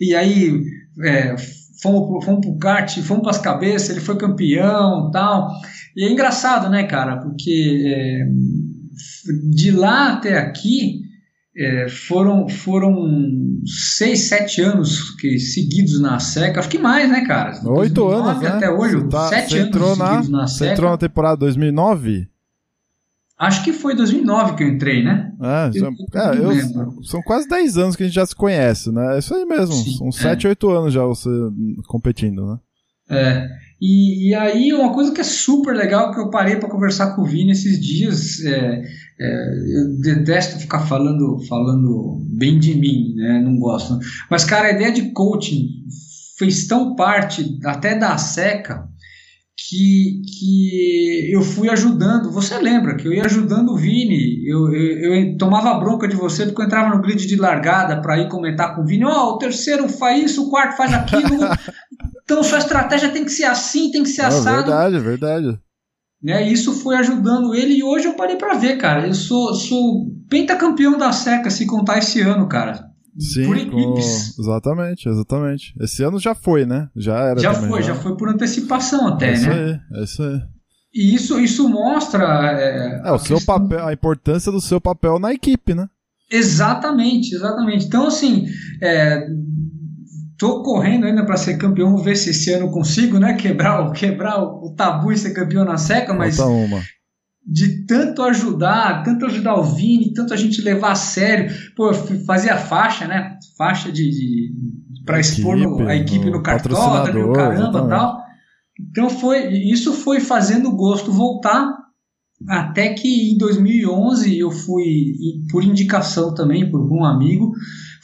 E aí é, fomos, fomos pro kart, fomos para as cabeças, ele foi campeão tal. E é engraçado, né, cara? Porque é, de lá até aqui é, foram, foram seis, sete anos que, seguidos na seca. Acho que mais, né, cara? Oito anos, né? Até hoje, tá, sete anos seguidos na, na seca. Você entrou na temporada 2009? Acho que foi 2009 que eu entrei, né? É, eu, é, eu, são quase 10 anos que a gente já se conhece, né? É isso aí mesmo. Sim, são 7, é. 8 anos já você competindo, né? É. E, e, aí, uma coisa que é super legal que eu parei para conversar com o Vini esses dias, é, é, eu detesto ficar falando, falando bem de mim, né? Não gosto. Mas, cara, a ideia de coaching fez tão parte até da seca que, que eu fui ajudando. Você lembra que eu ia ajudando o Vini, eu, eu, eu tomava bronca de você porque eu entrava no grid de largada para ir comentar com o Vini: Ó, oh, o terceiro faz isso, o quarto faz aquilo. Então sua estratégia tem que ser assim, tem que ser assado. Verdade, verdade. Né? Isso foi ajudando ele e hoje eu parei para ver, cara. Eu sou, sou pentacampeão da seca se contar esse ano, cara. Sim, por equipes. Com... exatamente, exatamente. Esse ano já foi, né? Já era. Já também, foi, já. já foi por antecipação até, é isso né? Aí, é isso aí. E isso, isso mostra. É, é o seu questão... papel, a importância do seu papel na equipe, né? Exatamente, exatamente. Então, assim, é, Tô correndo ainda para ser campeão, vamos ver se esse ano consigo, né? Quebrar, quebrar o, tabu e ser campeão na seca, mas de tanto ajudar, tanto ajudar o Vini, tanto a gente levar a sério. Pô, fazia faixa, né? Faixa de, de para expor no, a equipe no cartódromo, caramba e tal. Então foi, isso foi fazendo o gosto voltar até que em 2011 eu fui, por indicação também por um amigo,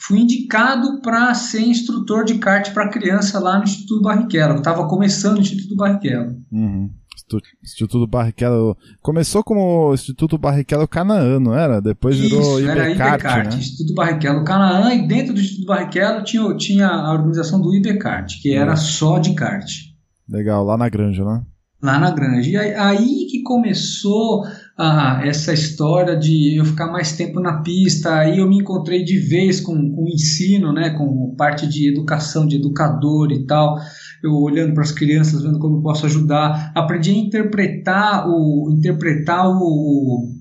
fui indicado para ser instrutor de kart para criança lá no Instituto Barrichello. Estava começando o Instituto Barrichello. Uhum. Instituto Barrichello. Começou como Instituto Barrichello Canaã, não era? Depois Isso, virou. Era IBCART, né? Instituto Barrichello Canaã, e dentro do Instituto Barrichello tinha, tinha a organização do IBCART, que era só de kart. Legal, lá na Granja, né? Lá na Granja. E aí, aí que começou ah, essa história de eu ficar mais tempo na pista, aí eu me encontrei de vez com, com o ensino, né, com parte de educação, de educador e tal, eu olhando para as crianças, vendo como eu posso ajudar, aprendi a interpretar o interpretar o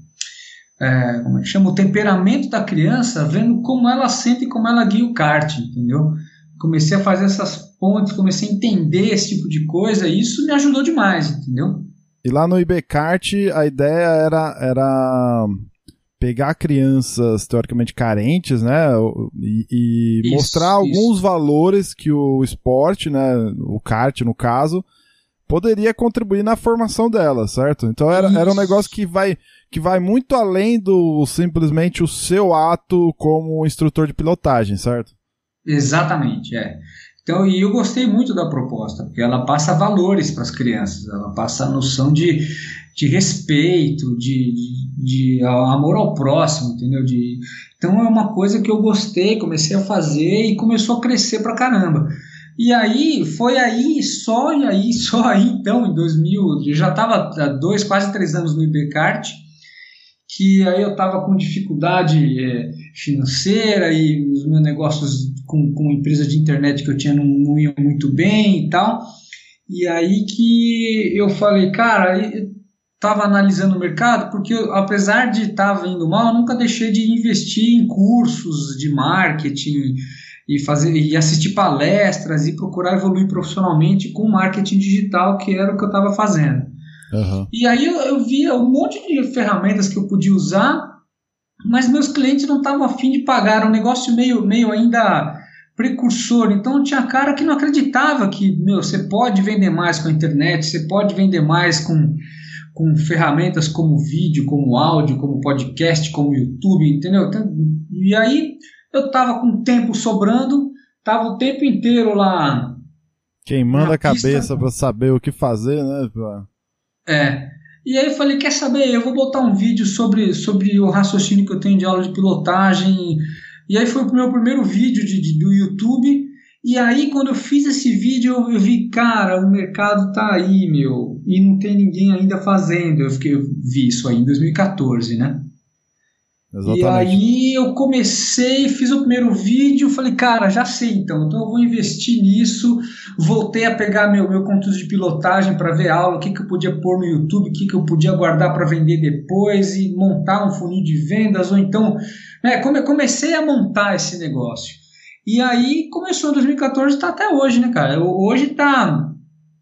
é, como é que chama o temperamento da criança, vendo como ela sente e como ela guia o kart, entendeu? Comecei a fazer essas pontes, comecei a entender esse tipo de coisa e isso me ajudou demais, entendeu? E lá no IBCart a ideia era, era pegar crianças teoricamente carentes, né, e, e isso, mostrar alguns isso. valores que o esporte, né, o kart no caso, poderia contribuir na formação dela, certo? Então era, era um negócio que vai, que vai muito além do simplesmente o seu ato como instrutor de pilotagem, certo? Exatamente, é. Então, e eu gostei muito da proposta, porque ela passa valores para as crianças, ela passa a noção de, de respeito, de, de, de, amor ao próximo, entendeu? De, então é uma coisa que eu gostei, comecei a fazer e começou a crescer pra caramba. E aí, foi aí, só aí, só aí, então, em 2000, eu já estava há dois, quase três anos no IBCART, que aí eu estava com dificuldade é, financeira e os meus negócios com, com empresa de internet que eu tinha não, não iam muito bem e tal. E aí que eu falei, cara, eu estava analisando o mercado, porque eu, apesar de estar tá indo mal, eu nunca deixei de investir em cursos de marketing, e fazer e assistir palestras e procurar evoluir profissionalmente com marketing digital, que era o que eu estava fazendo. Uhum. E aí eu, eu via um monte de ferramentas que eu podia usar, mas meus clientes não estavam afim de pagar, um negócio meio, meio ainda precursor. Então tinha cara que não acreditava que meu, você pode vender mais com a internet, você pode vender mais com, com ferramentas como vídeo, como áudio, como podcast, como YouTube, entendeu? Então, e aí eu tava com tempo sobrando, tava o tempo inteiro lá. Queimando a cabeça para saber o que fazer, né? É. E aí eu falei, quer saber? Eu vou botar um vídeo sobre, sobre o raciocínio que eu tenho de aula de pilotagem. E aí foi o meu primeiro vídeo de, de do YouTube. E aí, quando eu fiz esse vídeo, eu vi, cara, o mercado tá aí, meu, e não tem ninguém ainda fazendo. Eu, fiquei, eu vi isso aí em 2014, né? Exatamente. E aí eu comecei, fiz o primeiro vídeo, falei, cara, já sei então, então eu vou investir nisso. Voltei a pegar meu, meu conteúdo de pilotagem para ver aula, o que, que eu podia pôr no YouTube, o que, que eu podia guardar para vender depois e montar um funil de vendas, ou então. Né, comecei a montar esse negócio. E aí começou em 2014 está até hoje, né, cara? Eu, hoje tá.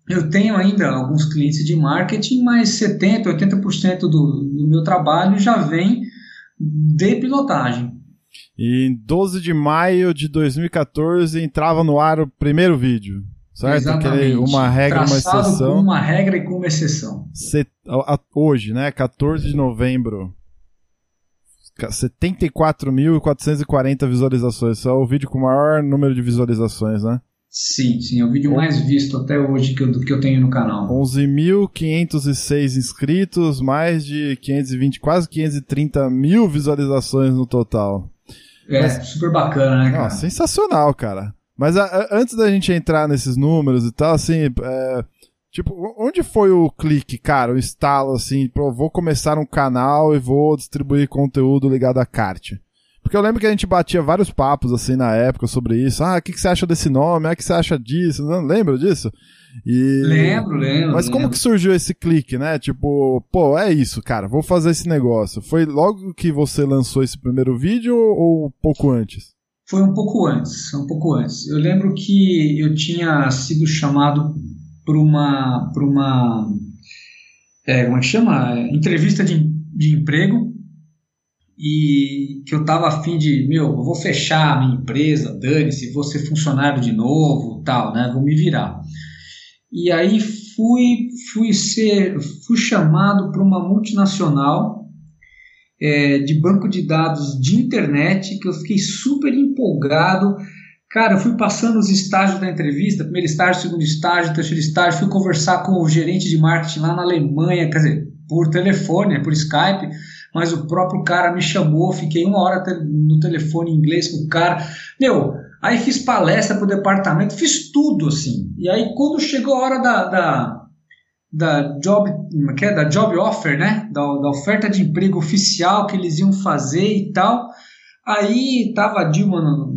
Eu tenho ainda alguns clientes de marketing, mas 70%, 80% do, do meu trabalho já vem de pilotagem. E em 12 de maio de 2014 entrava no ar o primeiro vídeo. Certo? Exatamente. Aquele, uma regra, Traçado uma exceção. Com uma regra e com uma exceção. hoje, né? 14 de novembro. 74.440 visualizações. É o vídeo com o maior número de visualizações, né? Sim, sim, é o vídeo mais visto até hoje que eu, que eu tenho no canal. 11.506 inscritos, mais de 520, quase 530 mil visualizações no total. É, Mas, super bacana, né, cara? Ó, sensacional, cara. Mas a, a, antes da gente entrar nesses números e tal, assim, é, tipo, onde foi o clique, cara, o estalo, assim, pô, vou começar um canal e vou distribuir conteúdo ligado a kart? Porque eu lembro que a gente batia vários papos assim na época sobre isso. Ah, o que, que você acha desse nome? Ah, o que você acha disso? Não lembra disso? E... Lembro, lembro. Mas como lembro. que surgiu esse clique, né? Tipo, pô, é isso, cara, vou fazer esse negócio. Foi logo que você lançou esse primeiro vídeo ou um pouco antes? Foi um pouco antes, um pouco antes. Eu lembro que eu tinha sido chamado para uma, por uma, é, como é que chama? Entrevista de, de emprego e que eu tava afim de, meu, eu vou fechar a minha empresa, dane-se, vou ser funcionário de novo, tal, né? Vou me virar. E aí fui, fui ser, fui chamado para uma multinacional é, de banco de dados de internet que eu fiquei super empolgado. Cara, eu fui passando os estágios da entrevista, primeiro estágio, segundo estágio, terceiro estágio, fui conversar com o gerente de marketing lá na Alemanha, quer dizer, por telefone, por Skype mas o próprio cara me chamou, fiquei uma hora no telefone em inglês com o cara. Meu, aí fiz palestra pro departamento, fiz tudo assim. E aí quando chegou a hora da, da, da job, é que é, da job offer, né? Da, da oferta de emprego oficial que eles iam fazer e tal, aí tava a Dilma no,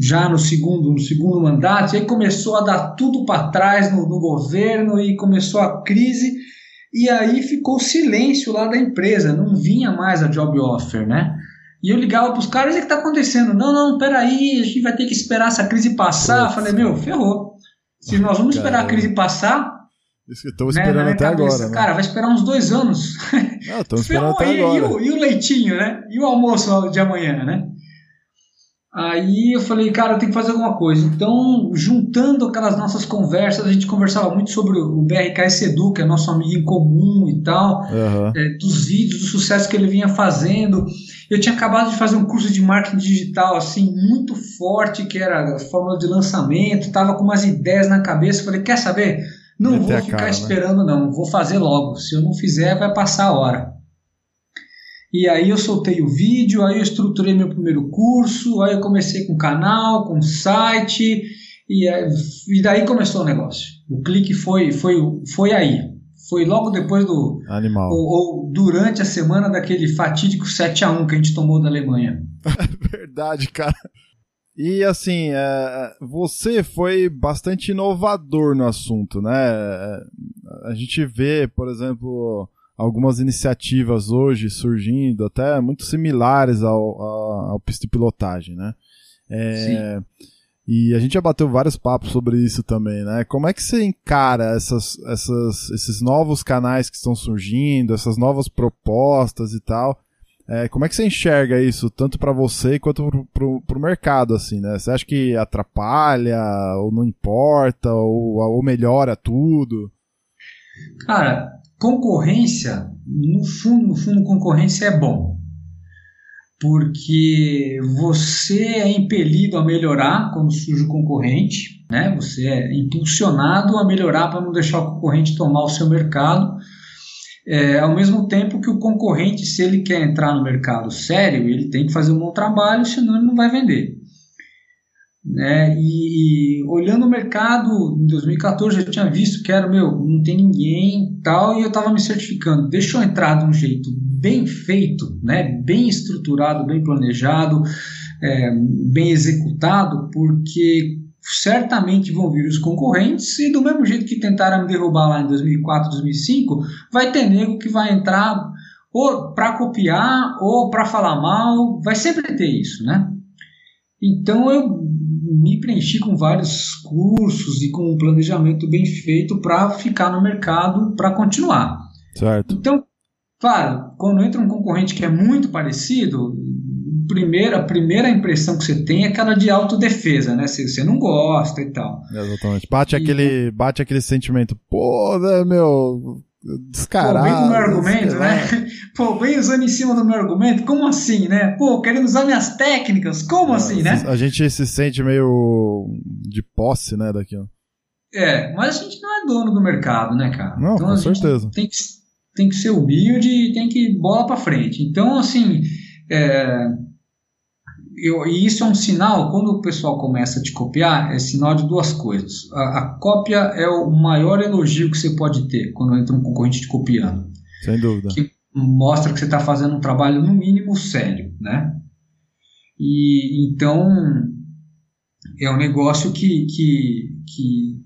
já no segundo, no segundo mandato, e aí começou a dar tudo para trás no, no governo e começou a crise. E aí ficou silêncio lá da empresa, não vinha mais a job offer, né? E eu ligava para os caras, o que está acontecendo? Não, não, peraí, a gente vai ter que esperar essa crise passar. Falei, meu, ferrou. Se nós vamos esperar a crise passar, Estão esperando né, até cabeça, agora. Né? Cara, vai esperar uns dois anos. Não, estão esperando até e, agora. E o, e o leitinho, né? E o almoço de amanhã, né? Aí eu falei, cara, eu tenho que fazer alguma coisa. Então, juntando aquelas nossas conversas, a gente conversava muito sobre o BRKS Edu, que é nosso amigo em comum e tal, uhum. é, dos vídeos, do sucesso que ele vinha fazendo. Eu tinha acabado de fazer um curso de marketing digital, assim, muito forte, que era a fórmula de lançamento, tava com umas ideias na cabeça. Falei, quer saber? Não Meter vou ficar cara, né? esperando, né? não, vou fazer logo. Se eu não fizer, vai passar a hora. E aí eu soltei o vídeo, aí eu estruturei meu primeiro curso, aí eu comecei com canal, com site, e, e daí começou o negócio. O clique foi, foi, foi aí. Foi logo depois do. Animal. Ou, ou durante a semana daquele fatídico 7 a 1 que a gente tomou da Alemanha. Verdade, cara. E assim, é, você foi bastante inovador no assunto, né? É, a gente vê, por exemplo, algumas iniciativas hoje surgindo, até muito similares ao, ao, ao pista de pilotagem, né? É, e a gente já bateu vários papos sobre isso também, né? Como é que você encara essas, essas, esses novos canais que estão surgindo, essas novas propostas e tal? É, como é que você enxerga isso, tanto para você quanto para o mercado, assim, né? Você acha que atrapalha, ou não importa, ou, ou melhora tudo? Cara, concorrência, no fundo, no fundo, concorrência é bom. Porque você é impelido a melhorar quando surge o concorrente, né? Você é impulsionado a melhorar para não deixar o concorrente tomar o seu mercado. É, ao mesmo tempo que o concorrente, se ele quer entrar no mercado sério, ele tem que fazer um bom trabalho, senão ele não vai vender. Né? E, olhando o mercado, em 2014 eu tinha visto que era, meu, não tem ninguém tal, e eu estava me certificando. Deixa eu entrar de um jeito bem feito, né? bem estruturado, bem planejado, é, bem executado, porque certamente vão vir os concorrentes e do mesmo jeito que tentaram me derrubar lá em 2004, 2005, vai ter nego que vai entrar ou para copiar ou para falar mal, vai sempre ter isso, né? Então eu me preenchi com vários cursos e com um planejamento bem feito para ficar no mercado para continuar. Certo. Então, claro, quando entra um concorrente que é muito parecido, primeira, a primeira impressão que você tem é aquela de autodefesa, né? Se você não gosta e tal. Exatamente. Bate, e, aquele, bate aquele sentimento, pô, né, meu, descarado. Pô, vem com meu argumento, né? Pô, vem usando em cima do meu argumento, como assim, né? Pô, querendo usar minhas técnicas, como é, assim, né? A gente se sente meio de posse, né, daqui, ó. É, mas a gente não é dono do mercado, né, cara? Não, então, com certeza. Tem que, tem que ser humilde e tem que bola pra frente. Então, assim, é, eu, e isso é um sinal, quando o pessoal começa a te copiar, é sinal de duas coisas. A, a, cópia é o maior elogio que você pode ter quando entra um concorrente te copiando. Sem dúvida. Que mostra que você está fazendo um trabalho, no mínimo, sério, né? E então é um negócio que, que, que,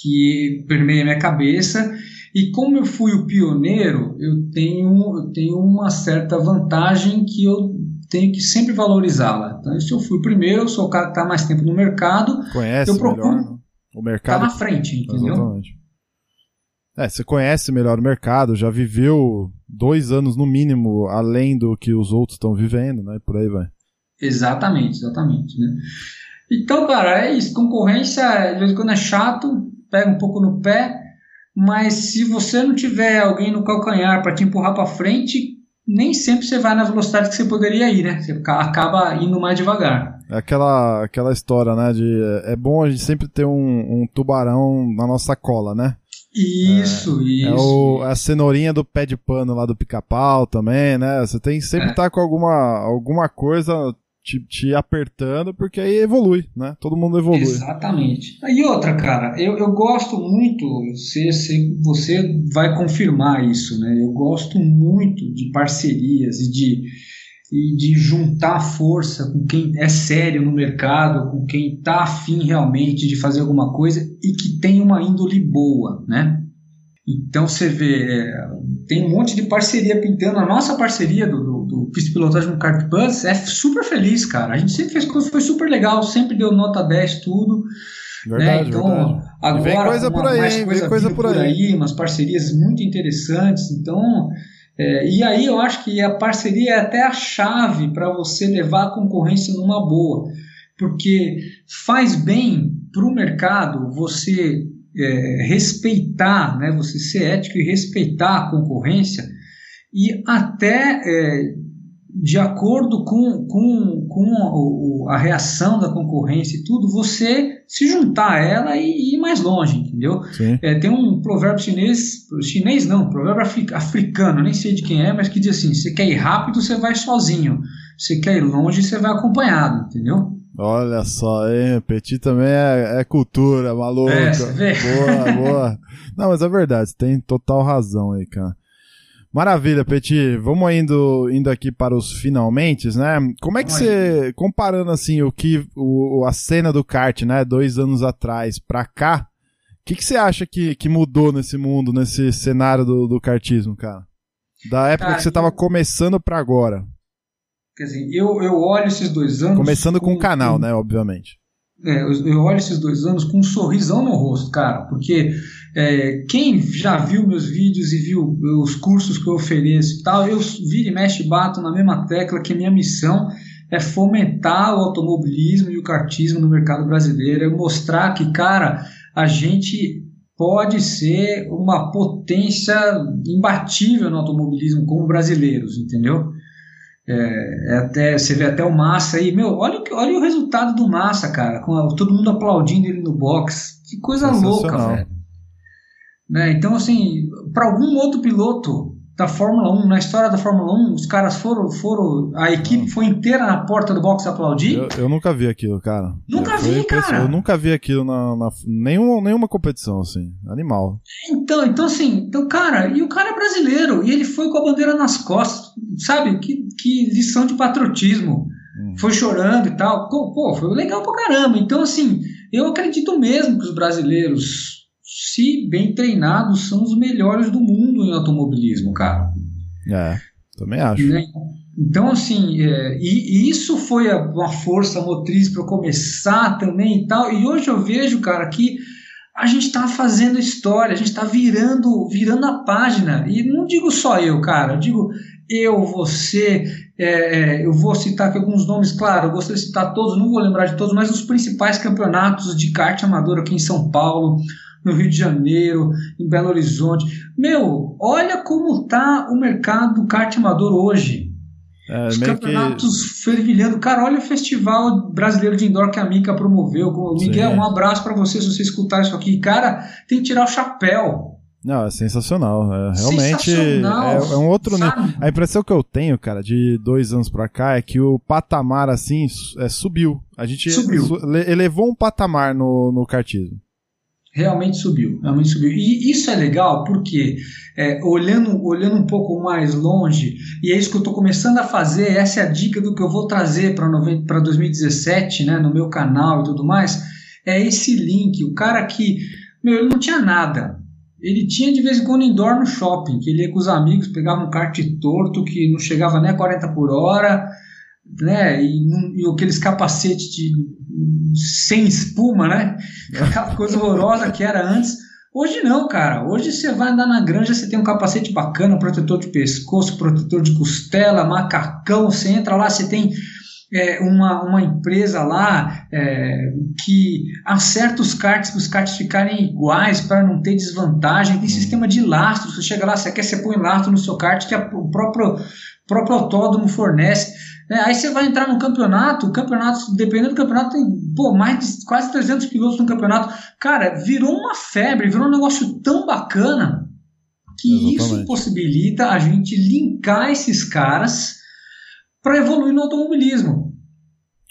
que permeia minha cabeça. E como eu fui o pioneiro, eu tenho, eu tenho uma certa vantagem que eu tenho que sempre valorizá-la. Então, se eu fui o primeiro, eu sou o cara que está mais tempo no mercado, conhece eu procuro melhor, né? o mercado tá na frente, entendeu? Exatamente. É, você conhece melhor o mercado, já viveu dois anos no mínimo além do que os outros estão vivendo, né? Por aí vai. Exatamente, exatamente, né? Então, cara, é isso. Concorrência, de vez em quando é chato, pega um pouco no pé, mas se você não tiver alguém no calcanhar para te empurrar para frente, nem sempre você vai na velocidade que você poderia ir, né? Você acaba indo mais devagar. É aquela, aquela história, né? De, é bom a gente sempre ter um, um tubarão na nossa cola, né? Isso, é, isso. É, o, é a cenourinha do pé de pano lá do pica-pau também, né? Você tem que sempre estar é. tá com alguma, alguma coisa te, te, apertando, porque aí evolui, né? Todo mundo evolui. Exatamente. E outra, cara, eu, eu gosto muito, você, você vai confirmar isso, né? Eu gosto muito de parcerias e de, e de juntar força com quem é sério no mercado, com quem está afim realmente de fazer alguma coisa e que tem uma índole boa, né? Então você vê, é, tem um monte de parceria pintando. A nossa parceria do, do, Pilotagem no Kart Bus é super feliz, cara. A gente sempre fez coisa, foi super legal, sempre deu nota 10, tudo. Né? Verdade, né? Então, verdade. Agora, vem coisa uma, por aí, mais coisa coisa por aí. aí. umas parcerias muito interessantes. Então, é, e aí eu acho que a parceria é até a chave para você levar a concorrência numa boa, porque faz bem para o mercado você é, respeitar, né, você ser ético e respeitar a concorrência e até é, de acordo com, com, com a, a, reação da concorrência e tudo, você se juntar a ela e ir mais longe, entendeu? É, tem um provérbio chinês, chinês não, provérbio africano, nem sei de quem é, mas que diz assim: você quer ir rápido, você vai sozinho, você quer ir longe, você vai acompanhado, entendeu? Olha só, hein? Petit também é, é cultura, maluco. É, boa, boa. Não, mas é verdade, tem total razão aí, cara. Maravilha, Petit. Vamos indo, indo aqui para os finalmente, né? Como é que você, comparando assim o que o, a cena do kart, né, dois anos atrás para cá, o que, que você acha que, que mudou nesse mundo, nesse cenário do, do kartismo, cara? Da época cara, que você estava eu... começando para agora. Quer dizer, eu, eu olho esses dois anos. Começando com, com o canal, né, obviamente. É, eu, eu olho esses dois anos com um sorrisão no rosto, cara, porque é, quem já viu meus vídeos e viu os cursos que eu ofereço e tal, eu vira e mexe bato na mesma tecla que minha missão é fomentar o automobilismo e o kartismo no mercado brasileiro, é mostrar que, cara, a gente pode ser uma potência imbatível no automobilismo como brasileiros, entendeu? É, é, até, você vê até o Massa aí, meu, olha, olha o resultado do Massa, cara, com a, todo mundo aplaudindo ele no box. Que coisa louca, velho. Né? Então, assim, para algum outro piloto da Fórmula 1, na história da Fórmula 1, os caras foram, foram a equipe foi inteira na porta do box aplaudir. Eu, eu nunca vi aquilo, cara. Nunca vi, cara. Eu nunca vi aquilo na, na nenhuma, nenhuma competição, assim, animal. Então, então, assim, então, cara, e o cara é brasileiro, e ele foi com a bandeira nas costas, sabe? Que, que lição de patriotismo. Hum. Foi chorando e tal. Pô, foi legal pra caramba. Então, assim, eu acredito mesmo que os brasileiros se bem treinados, são os melhores do mundo em automobilismo, cara. É, também acho. Né? Então, assim, é, e, e, isso foi a, uma força motriz para começar também e tal. E hoje eu vejo, cara, que a gente está fazendo história, a gente está virando, virando a página. E não digo só eu, cara, eu digo eu, você, é, é, eu vou citar aqui alguns nomes, claro, eu gostaria de citar todos, não vou lembrar de todos, mas os principais campeonatos de kart amador aqui em São Paulo, no Rio de Janeiro, em Belo Horizonte. Meu, olha como tá o mercado do kart amador hoje. É, Os campeonatos que... fervilhando. Cara, olha o Festival Brasileiro de Indoor que a Mica promoveu. Miguel, Sim. um abraço para você se você escutar isso aqui. Cara, tem que tirar o chapéu. Não, é sensacional. É, realmente sensacional, é, é, um outro nível. A impressão que eu tenho, cara, de dois anos pra cá é que o patamar, assim, é, subiu. A gente subiu. elevou um patamar no, no kartismo realmente subiu, realmente subiu. E isso é legal porque é, olhando, olhando um pouco mais longe, e é isso que eu estou começando a fazer, essa é a dica do que eu vou trazer para 2017, né, no meu canal e tudo mais, é esse link, o cara que, meu, ele não tinha nada, ele tinha de vez em quando indoor no shopping, que ele ia com os amigos, pegava um kart torto que não chegava nem a 40 por hora, né? E, e aqueles capacetes de, sem espuma, né? Aquela coisa horrorosa que era antes. Hoje não, cara. Hoje você vai andar na granja, você tem um capacete bacana, protetor de pescoço, protetor de costela, macacão. Você entra lá, você tem é, uma, uma empresa lá é, que acerta os karts para os karts ficarem iguais para não ter desvantagem. Tem sistema de lastro. Você chega lá, você quer, você põe lastro no seu kart que a, o próprio, próprio autódromo fornece. É, aí você vai entrar no campeonato, o campeonato, dependendo do campeonato, tem pô, mais de quase 300 pilotos no campeonato. Cara, virou uma febre, virou um negócio tão bacana que Exatamente. isso possibilita a gente linkar esses caras para evoluir no automobilismo.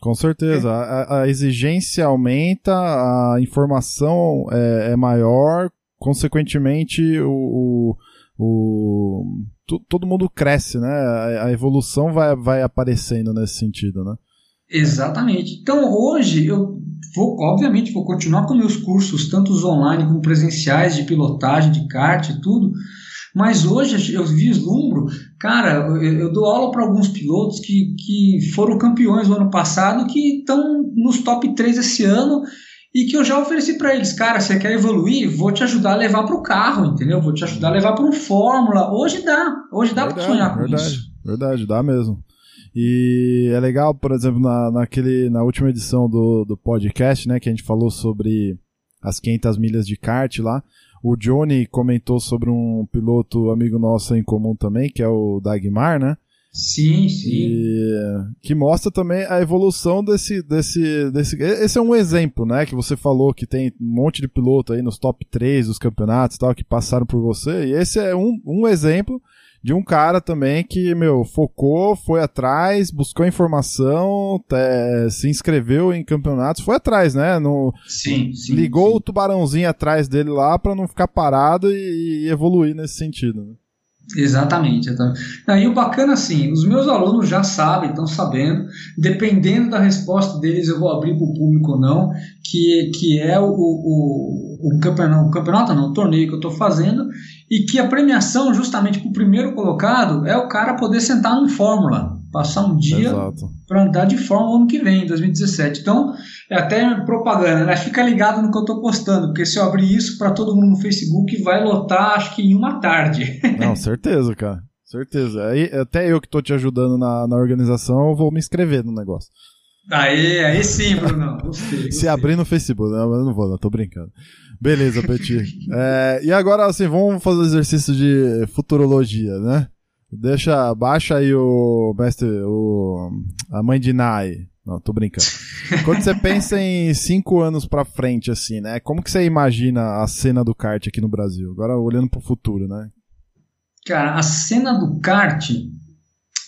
Com certeza, é. a, a, exigência aumenta, a informação é, é maior, consequentemente o, o, o todo mundo cresce, né? A, evolução vai, vai aparecendo nesse sentido, né? Exatamente. Então hoje eu vou, obviamente, vou continuar com meus cursos, tanto os online como presenciais, de pilotagem, de kart e tudo. Mas hoje eu vislumbro, cara, eu, eu dou aula para alguns pilotos que, que foram campeões no ano passado, que estão nos top 3 esse ano e que eu já ofereci para eles, cara, você quer evoluir? Vou te ajudar a levar para o carro, entendeu? Vou te ajudar a levar para um Fórmula. Hoje dá, hoje dá para sonhar com verdade, isso. Verdade, dá mesmo. E é legal, por exemplo, na, naquele, na última edição do, do podcast, né, que a gente falou sobre as 500 milhas de kart lá, o Johnny comentou sobre um piloto amigo nosso em comum também, que é o Dagmar, né? Sim, sim. E, que mostra também a evolução desse, desse, desse. Esse é um exemplo, né? Que você falou que tem um monte de piloto aí nos top 3 dos campeonatos tal, que passaram por você. E esse é um, um exemplo de um cara também que, meu, focou, foi atrás, buscou informação, é, se inscreveu em campeonatos, foi atrás, né? No, sim, sim ligou sim. o tubarãozinho atrás dele lá para não ficar parado e, e, evoluir nesse sentido. Né? Exatamente. e o bacana, assim, os meus alunos já sabem, estão sabendo, dependendo da resposta deles, eu vou abrir para o público ou não, que, que é o, o, o, campeonato, o campeonato, não, o torneio que eu estou fazendo, e que a premiação, justamente para o primeiro colocado, é o cara poder sentar num Fórmula, passar um dia para andar de Fórmula ano que vem, 2017. Então, é até propaganda, né? Fica ligado no que eu estou postando, porque se eu abrir isso para todo mundo no Facebook, vai lotar, acho que em uma tarde. Não, certeza, cara. Certeza. Aí, até eu que estou te ajudando na, na organização, eu vou me inscrever no negócio. Aí, aí sim, Bruno. Gostei, gostei. Se abrir no Facebook, não, eu não vou, não, tô brincando. Beleza, Petit. é, e agora, assim, vamos fazer o exercício de futurologia, né? Deixa, baixa aí o mestre, o, a mãe de Nai. Não, tô brincando. Quando você pensa em cinco anos pra frente, assim, né? Como que você imagina a cena do kart aqui no Brasil? Agora olhando pro futuro, né? Cara, a cena do kart,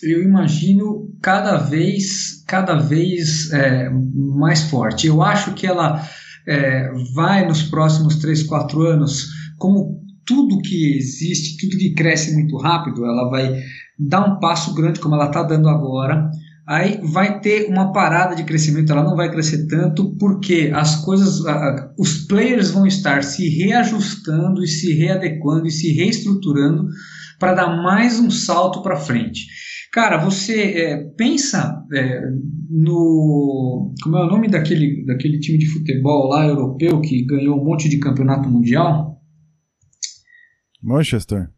eu imagino cada vez, cada vez é, mais forte. Eu acho que ela é, vai nos próximos 3, 4 anos, como tudo que existe, tudo que cresce muito rápido, ela vai dar um passo grande como ela está dando agora. Aí vai ter uma parada de crescimento, ela não vai crescer tanto porque as coisas, os players vão estar se reajustando e se readequando e se reestruturando para dar mais um salto para frente. Cara, você é, pensa é, no. Como é o nome daquele, daquele time de futebol lá europeu que ganhou um monte de campeonato mundial? Manchester.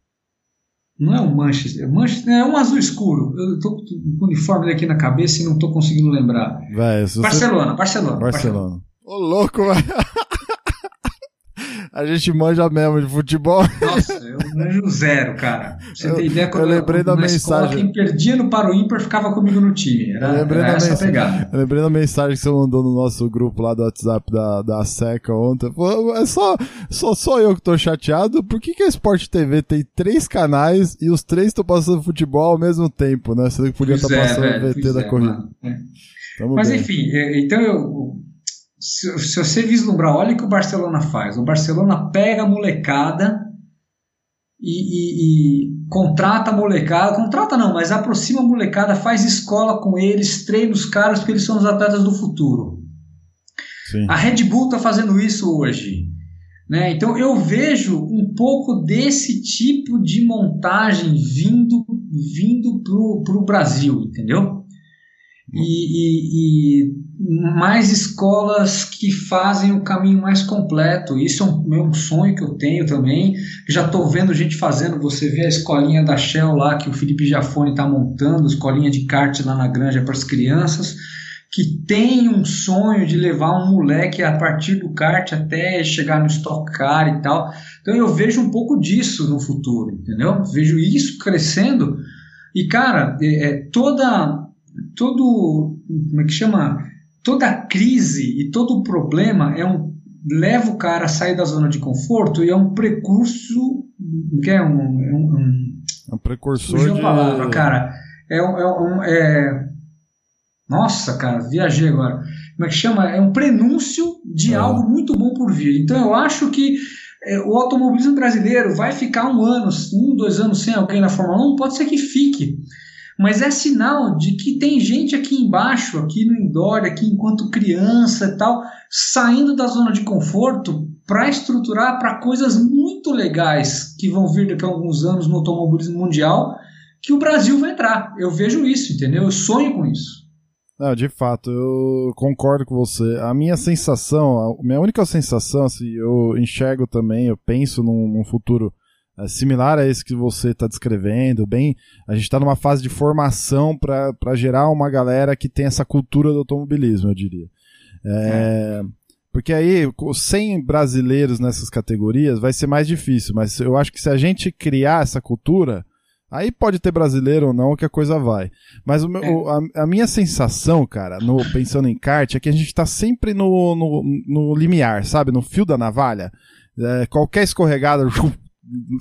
Não é o Manchester. Manchester é um azul escuro. Eu tô com o uniforme aqui na cabeça e não tô conseguindo lembrar. Barcelona, você... Barcelona, Barcelona. Barcelona. Ô, louco, velho. A gente manja mesmo de futebol. Nossa, eu manjo zero, cara. Você eu, tem ideia quando eu lembrei eu, da mensagem. Escola, quem perdia no Paro Ímpar ficava comigo no time. Era, eu lembrei era da essa mensagem, pegada. Eu lembrei da mensagem que você mandou no nosso grupo lá do WhatsApp da, da SECA ontem. É só, só, só eu que tô chateado. Por que, que a Sport TV tem três canais e os três estão passando futebol ao mesmo tempo, né? Você podia estar tá é, passando o VT da é, corrida. É. Mas bem. enfim, é, então eu se, se, você vislumbrar, olha o que o Barcelona faz. O Barcelona pega a molecada e, e, e, contrata a molecada, contrata não, mas aproxima a molecada, faz escola com eles, treina os caras, porque eles são os atletas do futuro. Sim. A Red Bull está fazendo isso hoje. Né? Então eu vejo um pouco desse tipo de montagem vindo vindo para o Brasil, entendeu? E, e, e mais escolas que fazem o caminho mais completo. Isso é um, um sonho que eu tenho também. Já estou vendo gente fazendo. Você vê a escolinha da Shell lá que o Felipe Jafone está montando, escolinha de kart lá na granja para as crianças, que tem um sonho de levar um moleque a partir do kart até chegar no Stock Car e tal. Então eu vejo um pouco disso no futuro, entendeu? Vejo isso crescendo. E cara, é, é toda todo como é que chama? Toda crise e todo problema é um leva o cara a sair da zona de conforto e é um precurso que é um é um, é um precursor de... palavra cara. É um, é, um, é nossa cara viajei agora. Como é que chama? É um prenúncio de é. algo muito bom por vir. Então eu acho que é, o automobilismo brasileiro vai ficar um ano um dois anos sem alguém na Fórmula 1 pode ser que fique mas é sinal de que tem gente aqui embaixo, aqui no indoor, aqui enquanto criança e tal, saindo da zona de conforto para estruturar para coisas muito legais que vão vir daqui a alguns anos no automobilismo mundial, que o Brasil vai entrar. Eu vejo isso, entendeu? Eu sonho com isso. Não, de fato, eu concordo com você. A minha sensação, a minha única sensação, assim, eu enxergo também, eu penso num, num futuro similar a esse que você está descrevendo, bem, a gente está numa fase de formação para gerar uma galera que tem essa cultura do automobilismo, eu diria. É, é. Porque aí, 100 brasileiros nessas categorias vai ser mais difícil, mas eu acho que se a gente criar essa cultura, Aí pode ter brasileiro ou não, que a coisa vai. Mas o meu, é. a, a, minha sensação, cara, no, pensando em kart, é que a gente tá sempre no, no, no limiar, sabe? No fio da navalha. É, qualquer escorregada,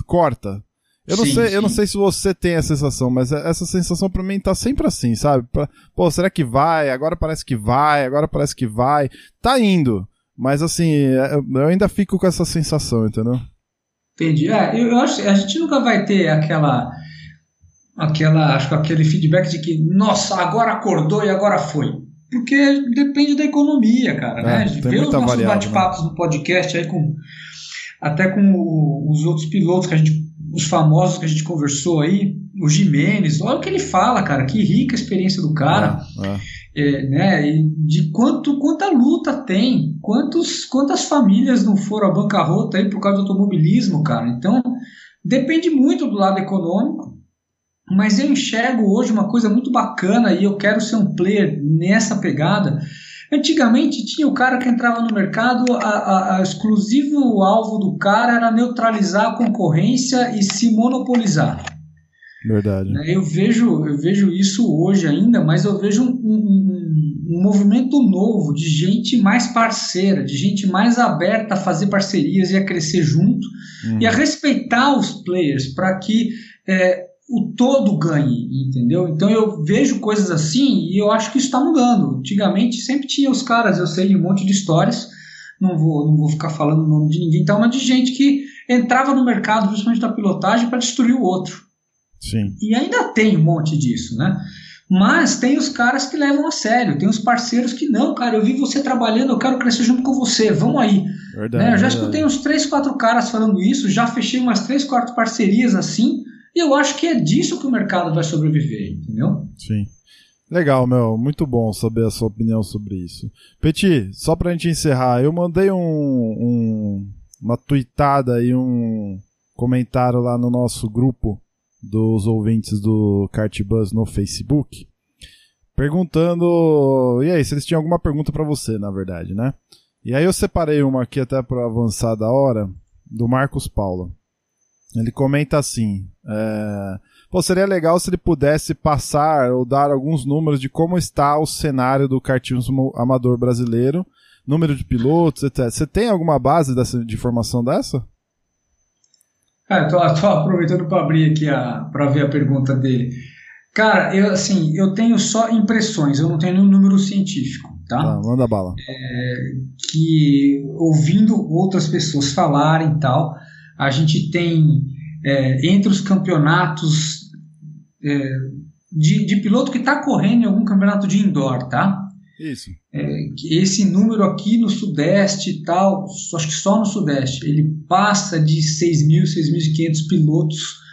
corta. Eu não, sim, sei, sim. eu não sei se você tem essa sensação, mas é, essa sensação para mim tá sempre assim, sabe? Pra, pô, será que vai? Agora parece que vai, agora parece que vai. Tá indo. Mas assim, é, eu ainda fico com essa sensação, entendeu? Entendi. É, eu, eu acho a gente nunca vai ter aquela aquela, acho que aquele feedback de que, nossa, agora acordou e agora foi. Porque depende da economia, cara, né? é, né? Ver os nossos né? bate-papos né? no podcast aí com até com o, os outros pilotos que a gente, os famosos que a gente conversou aí, o Jimenez, olha o que ele fala, cara, que rica a experiência do cara, é, é. É, né? E de quanto quanta luta tem, quantos quantas famílias não foram à bancarrota aí por causa do automobilismo, cara. Então depende muito do lado econômico mas eu enxergo hoje uma coisa muito bacana e eu quero ser um player nessa pegada. Antigamente tinha o cara que entrava no mercado, a, a, a exclusivo alvo do cara era neutralizar a concorrência e se monopolizar. Verdade. Né, eu vejo, eu vejo isso hoje ainda, mas eu vejo um, um, um, movimento novo de gente mais parceira, de gente mais aberta a fazer parcerias e a crescer junto uhum. e a respeitar os players para que é, o todo ganhe, entendeu? Então eu vejo coisas assim e eu acho que isso está mudando. Antigamente sempre tinha os caras, eu sei de um monte de histórias, não vou, não vou ficar falando o nome de ninguém, tá, mas de gente que entrava no mercado, principalmente da pilotagem, para destruir o outro. Sim. E ainda tem um monte disso, né? Mas tem os caras que levam a sério, tem os parceiros que não, cara, eu vi você trabalhando, eu quero crescer junto com você, vamos aí. Verdade, né? Eu já escutei uns 3, 4 caras falando isso, já fechei umas 3, 4 parcerias assim, e eu acho que é disso que o mercado vai sobreviver, entendeu? Sim. Legal, meu. Muito bom saber a sua opinião sobre isso. Petit, só pra gente encerrar, eu mandei um, um uma tweetada e um comentário lá no nosso grupo dos ouvintes do Cartbus no Facebook, perguntando, e aí, se eles tinham alguma pergunta para você, na verdade, né? E aí eu separei uma aqui até para avançar da hora, do Marcos Paulo. Ele comenta assim: é, Pô, seria legal se ele pudesse passar ou dar alguns números de como está o cenário do kartismo amador brasileiro, número de pilotos, etc. Você tem alguma base dessa, de informação dessa? Cara, eu tô, tô aproveitando para abrir aqui para ver a pergunta dele. Cara, eu assim, eu tenho só impressões, eu não tenho nenhum número científico, tá? Tá, manda bala. É, que ouvindo outras pessoas falarem e tal, a gente tem é, entre os campeonatos é, de, de, piloto que está correndo em algum campeonato de indoor, tá? Isso. É, esse número aqui no Sudeste e tal, acho que só no Sudeste, ele passa de 6.000, 6.500 pilotos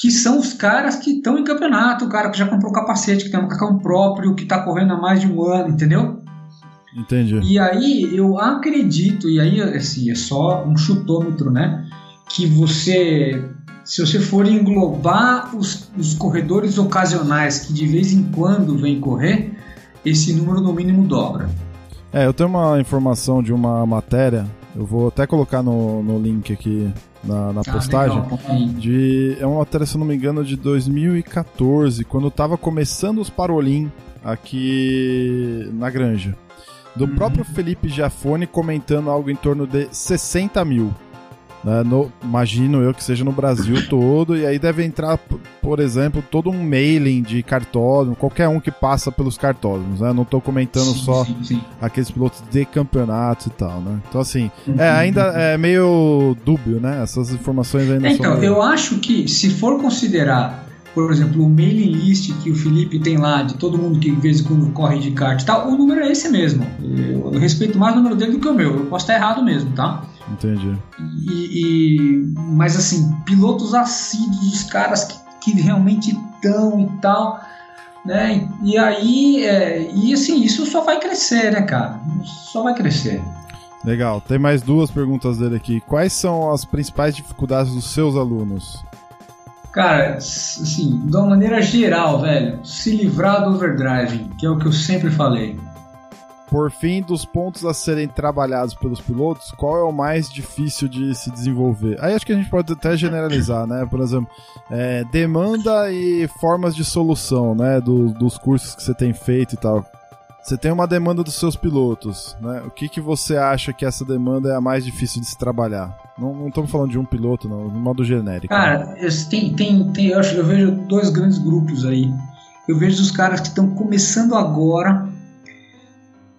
que são os caras que estão em campeonato, o cara que já comprou capacete, que tem um macacão próprio, que está correndo há mais de um ano, entendeu? Entendi. E aí eu acredito, e aí assim, é só um chutômetro, né? Que você, se você for englobar os, os corredores ocasionais que de vez em quando vêm correr, esse número no mínimo dobra. É, eu tenho uma informação de uma matéria, eu vou até colocar no, no link aqui na, na ah, postagem. De, é uma matéria, se eu não me engano, de 2014, quando estava começando os Parolim aqui na Granja. Do uhum. próprio Felipe Giafone comentando algo em torno de 60 mil. Né, no, imagino eu que seja no Brasil todo, e aí deve entrar, por exemplo, todo um mailing de cartódromo, qualquer um que passa pelos cartódromos, né? Não estou comentando sim, só sim, sim. aqueles pilotos de campeonatos e tal, né? Então, assim, uhum. é, ainda é meio dúbio, né? Essas informações ainda então, são... Então, eu acho que se for considerar por exemplo, o mailing list que o Felipe tem lá, de todo mundo que de vez em quando corre de kart e tal, o número é esse mesmo. Eu, eu respeito mais o número dele do que o meu. Eu posso estar errado mesmo, tá? Entendi. E, e, mas assim, pilotos assíduos, os caras que, que realmente estão e tal. Né? E aí, é, e assim, isso só vai crescer, né, cara? Só vai crescer. Legal. Tem mais duas perguntas dele aqui. Quais são as principais dificuldades dos seus alunos? Cara, assim, de uma maneira geral, velho, se livrar do overdrive, que é o que eu sempre falei. Por fim, dos pontos a serem trabalhados pelos pilotos, qual é o mais difícil de se desenvolver? Aí acho que a gente pode até generalizar, né? Por exemplo, é, demanda e formas de solução, né? Do, dos cursos que você tem feito e tal. Você tem uma demanda dos seus pilotos, né? O que, que você acha que essa demanda é a mais difícil de se trabalhar? Não estamos falando de um piloto, não, no modo genérico. Cara, tem, tem, tem, eu, acho, eu vejo dois grandes grupos aí. Eu vejo os caras que estão começando agora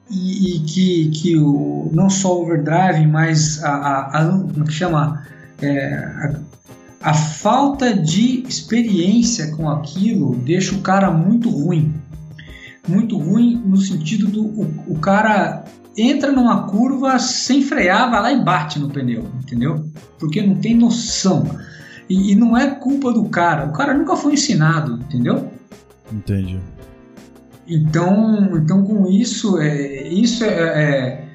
e, e que, que o, não só o overdrive, mas a, a, a como é que chama? É, a, a falta de experiência com aquilo deixa o cara muito ruim. Muito ruim no sentido do o, o cara entra numa curva sem frear, vai lá e bate no pneu, entendeu? Porque não tem noção. E, e, não é culpa do cara, o cara nunca foi ensinado, entendeu? Entendi. Então, então com isso, é, isso é, é,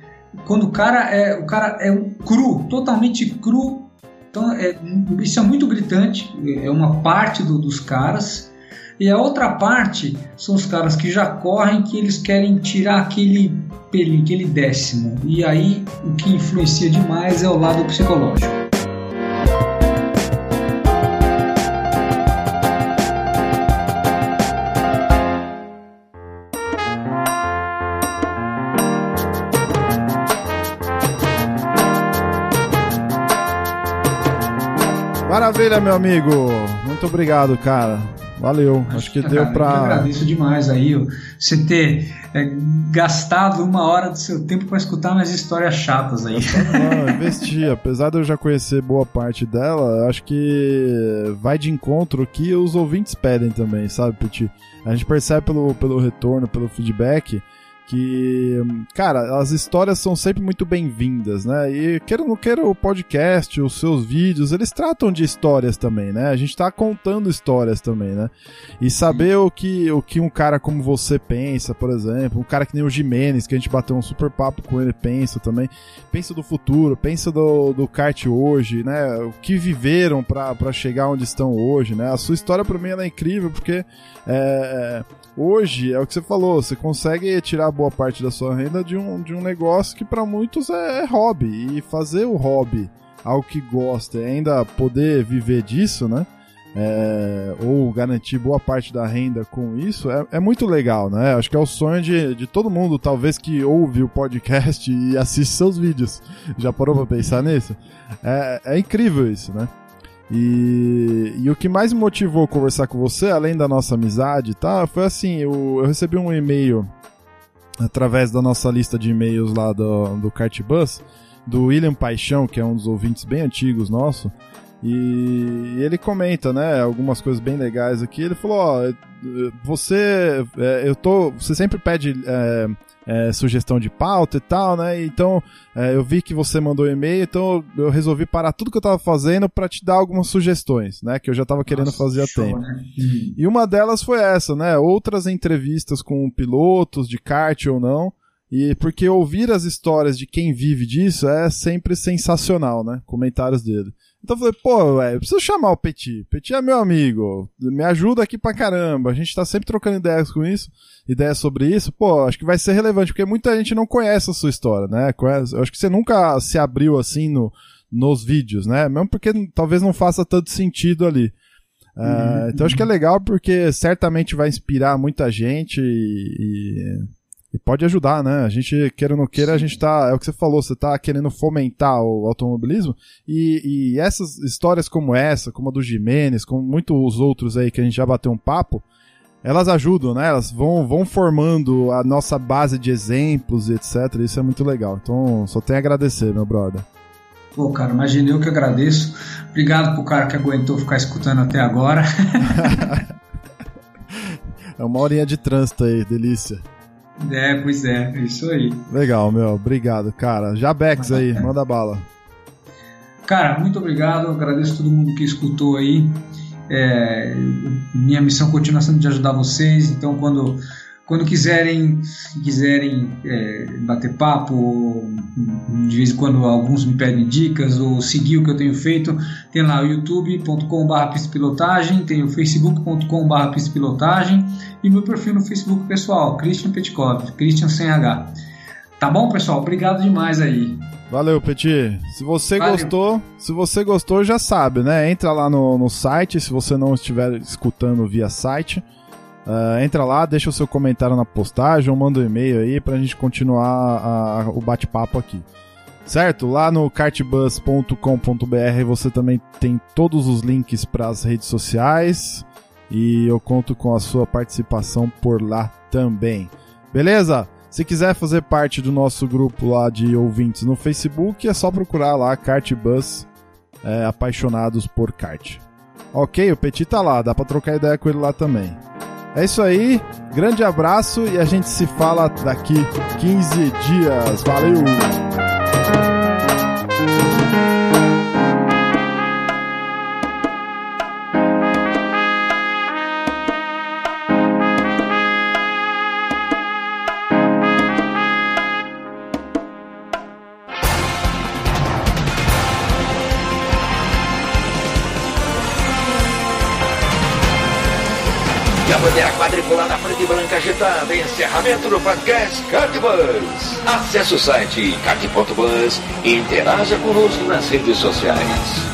quando o cara é o cara é um cru, totalmente cru. Então, é, isso é muito gritante. É uma parte do, dos caras e a outra parte são os caras que já correm, que eles querem tirar aquele pelinho, aquele décimo. E aí o que influencia demais é o lado psicológico. Maravilha, meu amigo. Muito obrigado, cara. Valeu. Acho que deu para. Eu agradeço demais aí você ter é, gastado uma hora do seu tempo para escutar umas histórias chatas aí. Não, investi. Apesar de eu já conhecer boa parte dela, acho que vai de encontro que os ouvintes pedem também, sabe, Petit? A gente percebe pelo, pelo retorno, pelo feedback que, cara, as histórias são sempre muito bem-vindas, né? E queira ou não queira o podcast, os seus vídeos, eles tratam de histórias também, né? A gente tá contando histórias também, né? E saber o que, o que um cara como você pensa, por exemplo, um cara que nem o Jimenez, que a gente bateu um super papo com ele, pensa também, pensa do futuro, pensa do, do kart hoje, né? O que viveram para chegar onde estão hoje, né? A sua história para mim é incrível porque é, hoje é o que você falou, você consegue tirar boa parte da sua renda de um, de um negócio que para muitos é, é, hobby. E fazer o hobby algo que gosta e ainda poder viver disso, né? É, ou garantir boa parte da renda com isso, é, é, muito legal, né? Acho que é o sonho de, de todo mundo, talvez, que ouve o podcast e assiste seus vídeos. Já parou pra pensar nisso? É, é incrível isso, né? E, e o que mais me motivou a conversar com você, além da nossa amizade, tá? Foi assim, eu, eu recebi um e-mail através da nossa lista de e-mails lá do, do Cartbus, do William Paixão, que é um dos ouvintes bem antigos nosso, e ele comenta, né, algumas coisas bem legais aqui. Ele falou, ó, você, é, eu tô, você sempre pede é, é, sugestão de pauta e tal, né? Então é, eu vi que você mandou e-mail, então eu resolvi parar tudo que eu tava fazendo para te dar algumas sugestões, né? Que eu já tava querendo Nossa, fazer há tempo. Né? Uhum. E uma delas foi essa, né? Outras entrevistas com pilotos de kart ou não. E porque ouvir as histórias de quem vive disso é sempre sensacional, né? Comentários dele. Então eu falei, pô, velho, eu preciso chamar o Petit. Petit é meu amigo, me ajuda aqui pra caramba. A gente tá sempre trocando ideias com isso, ideias sobre isso. Pô, acho que vai ser relevante, porque muita gente não conhece a sua história, né? Eu acho que você nunca se abriu assim no, nos vídeos, né? Mesmo porque talvez não faça tanto sentido ali. Uh, uhum. Então acho que é legal porque certamente vai inspirar muita gente e, e e pode ajudar, né? A gente, queira ou não queira, a gente tá. É o que você falou, você tá querendo fomentar o automobilismo. E, e essas histórias como essa, como a do Jimenez, como muitos outros aí que a gente já bateu um papo, elas ajudam, né? Elas vão, vão formando a nossa base de exemplos e etc. Isso é muito legal. Então, só tenho a agradecer, meu brother. Pô, cara, imagina eu que agradeço. Obrigado pro cara que aguentou ficar escutando até agora. é uma horinha de trânsito aí, delícia. É, pois é, é isso aí. Legal, meu, obrigado, cara. Jabex aí, manda bala. Cara, muito obrigado, agradeço todo mundo que escutou aí. É, minha missão continua sendo de ajudar vocês. Então, quando quando quiserem, quiserem é, bater papo, de vez em quando alguns me pedem dicas ou seguir o que eu tenho feito, tem lá o youtube.com.br pistopilotagem, tem o facebook.com.br pistopilotagem e meu perfil no Facebook pessoal, Christian Petkov, Christian sem H. Tá bom, pessoal? Obrigado demais aí. Valeu, Petit. Se você Valeu. gostou, se você gostou, já sabe, né? Entra lá no, no site, se você não estiver escutando via site Uh, entra lá, deixa o seu comentário na postagem ou manda um e-mail aí pra gente continuar a, a, o bate-papo aqui. Certo? Lá no cartbus.com.br você também tem todos os links para as redes sociais e eu conto com a sua participação por lá também. Beleza? Se quiser fazer parte do nosso grupo lá de ouvintes no Facebook, é só procurar lá Cartbus é, Apaixonados por Kart. Ok, o Petit tá lá, dá pra trocar ideia com ele lá também. É isso aí, grande abraço e a gente se fala daqui 15 dias. Valeu! Quadriculada preta e branca agitada. Encerramento do podcast Cardbus. Acesse o site card.bus e interaja conosco nas redes sociais.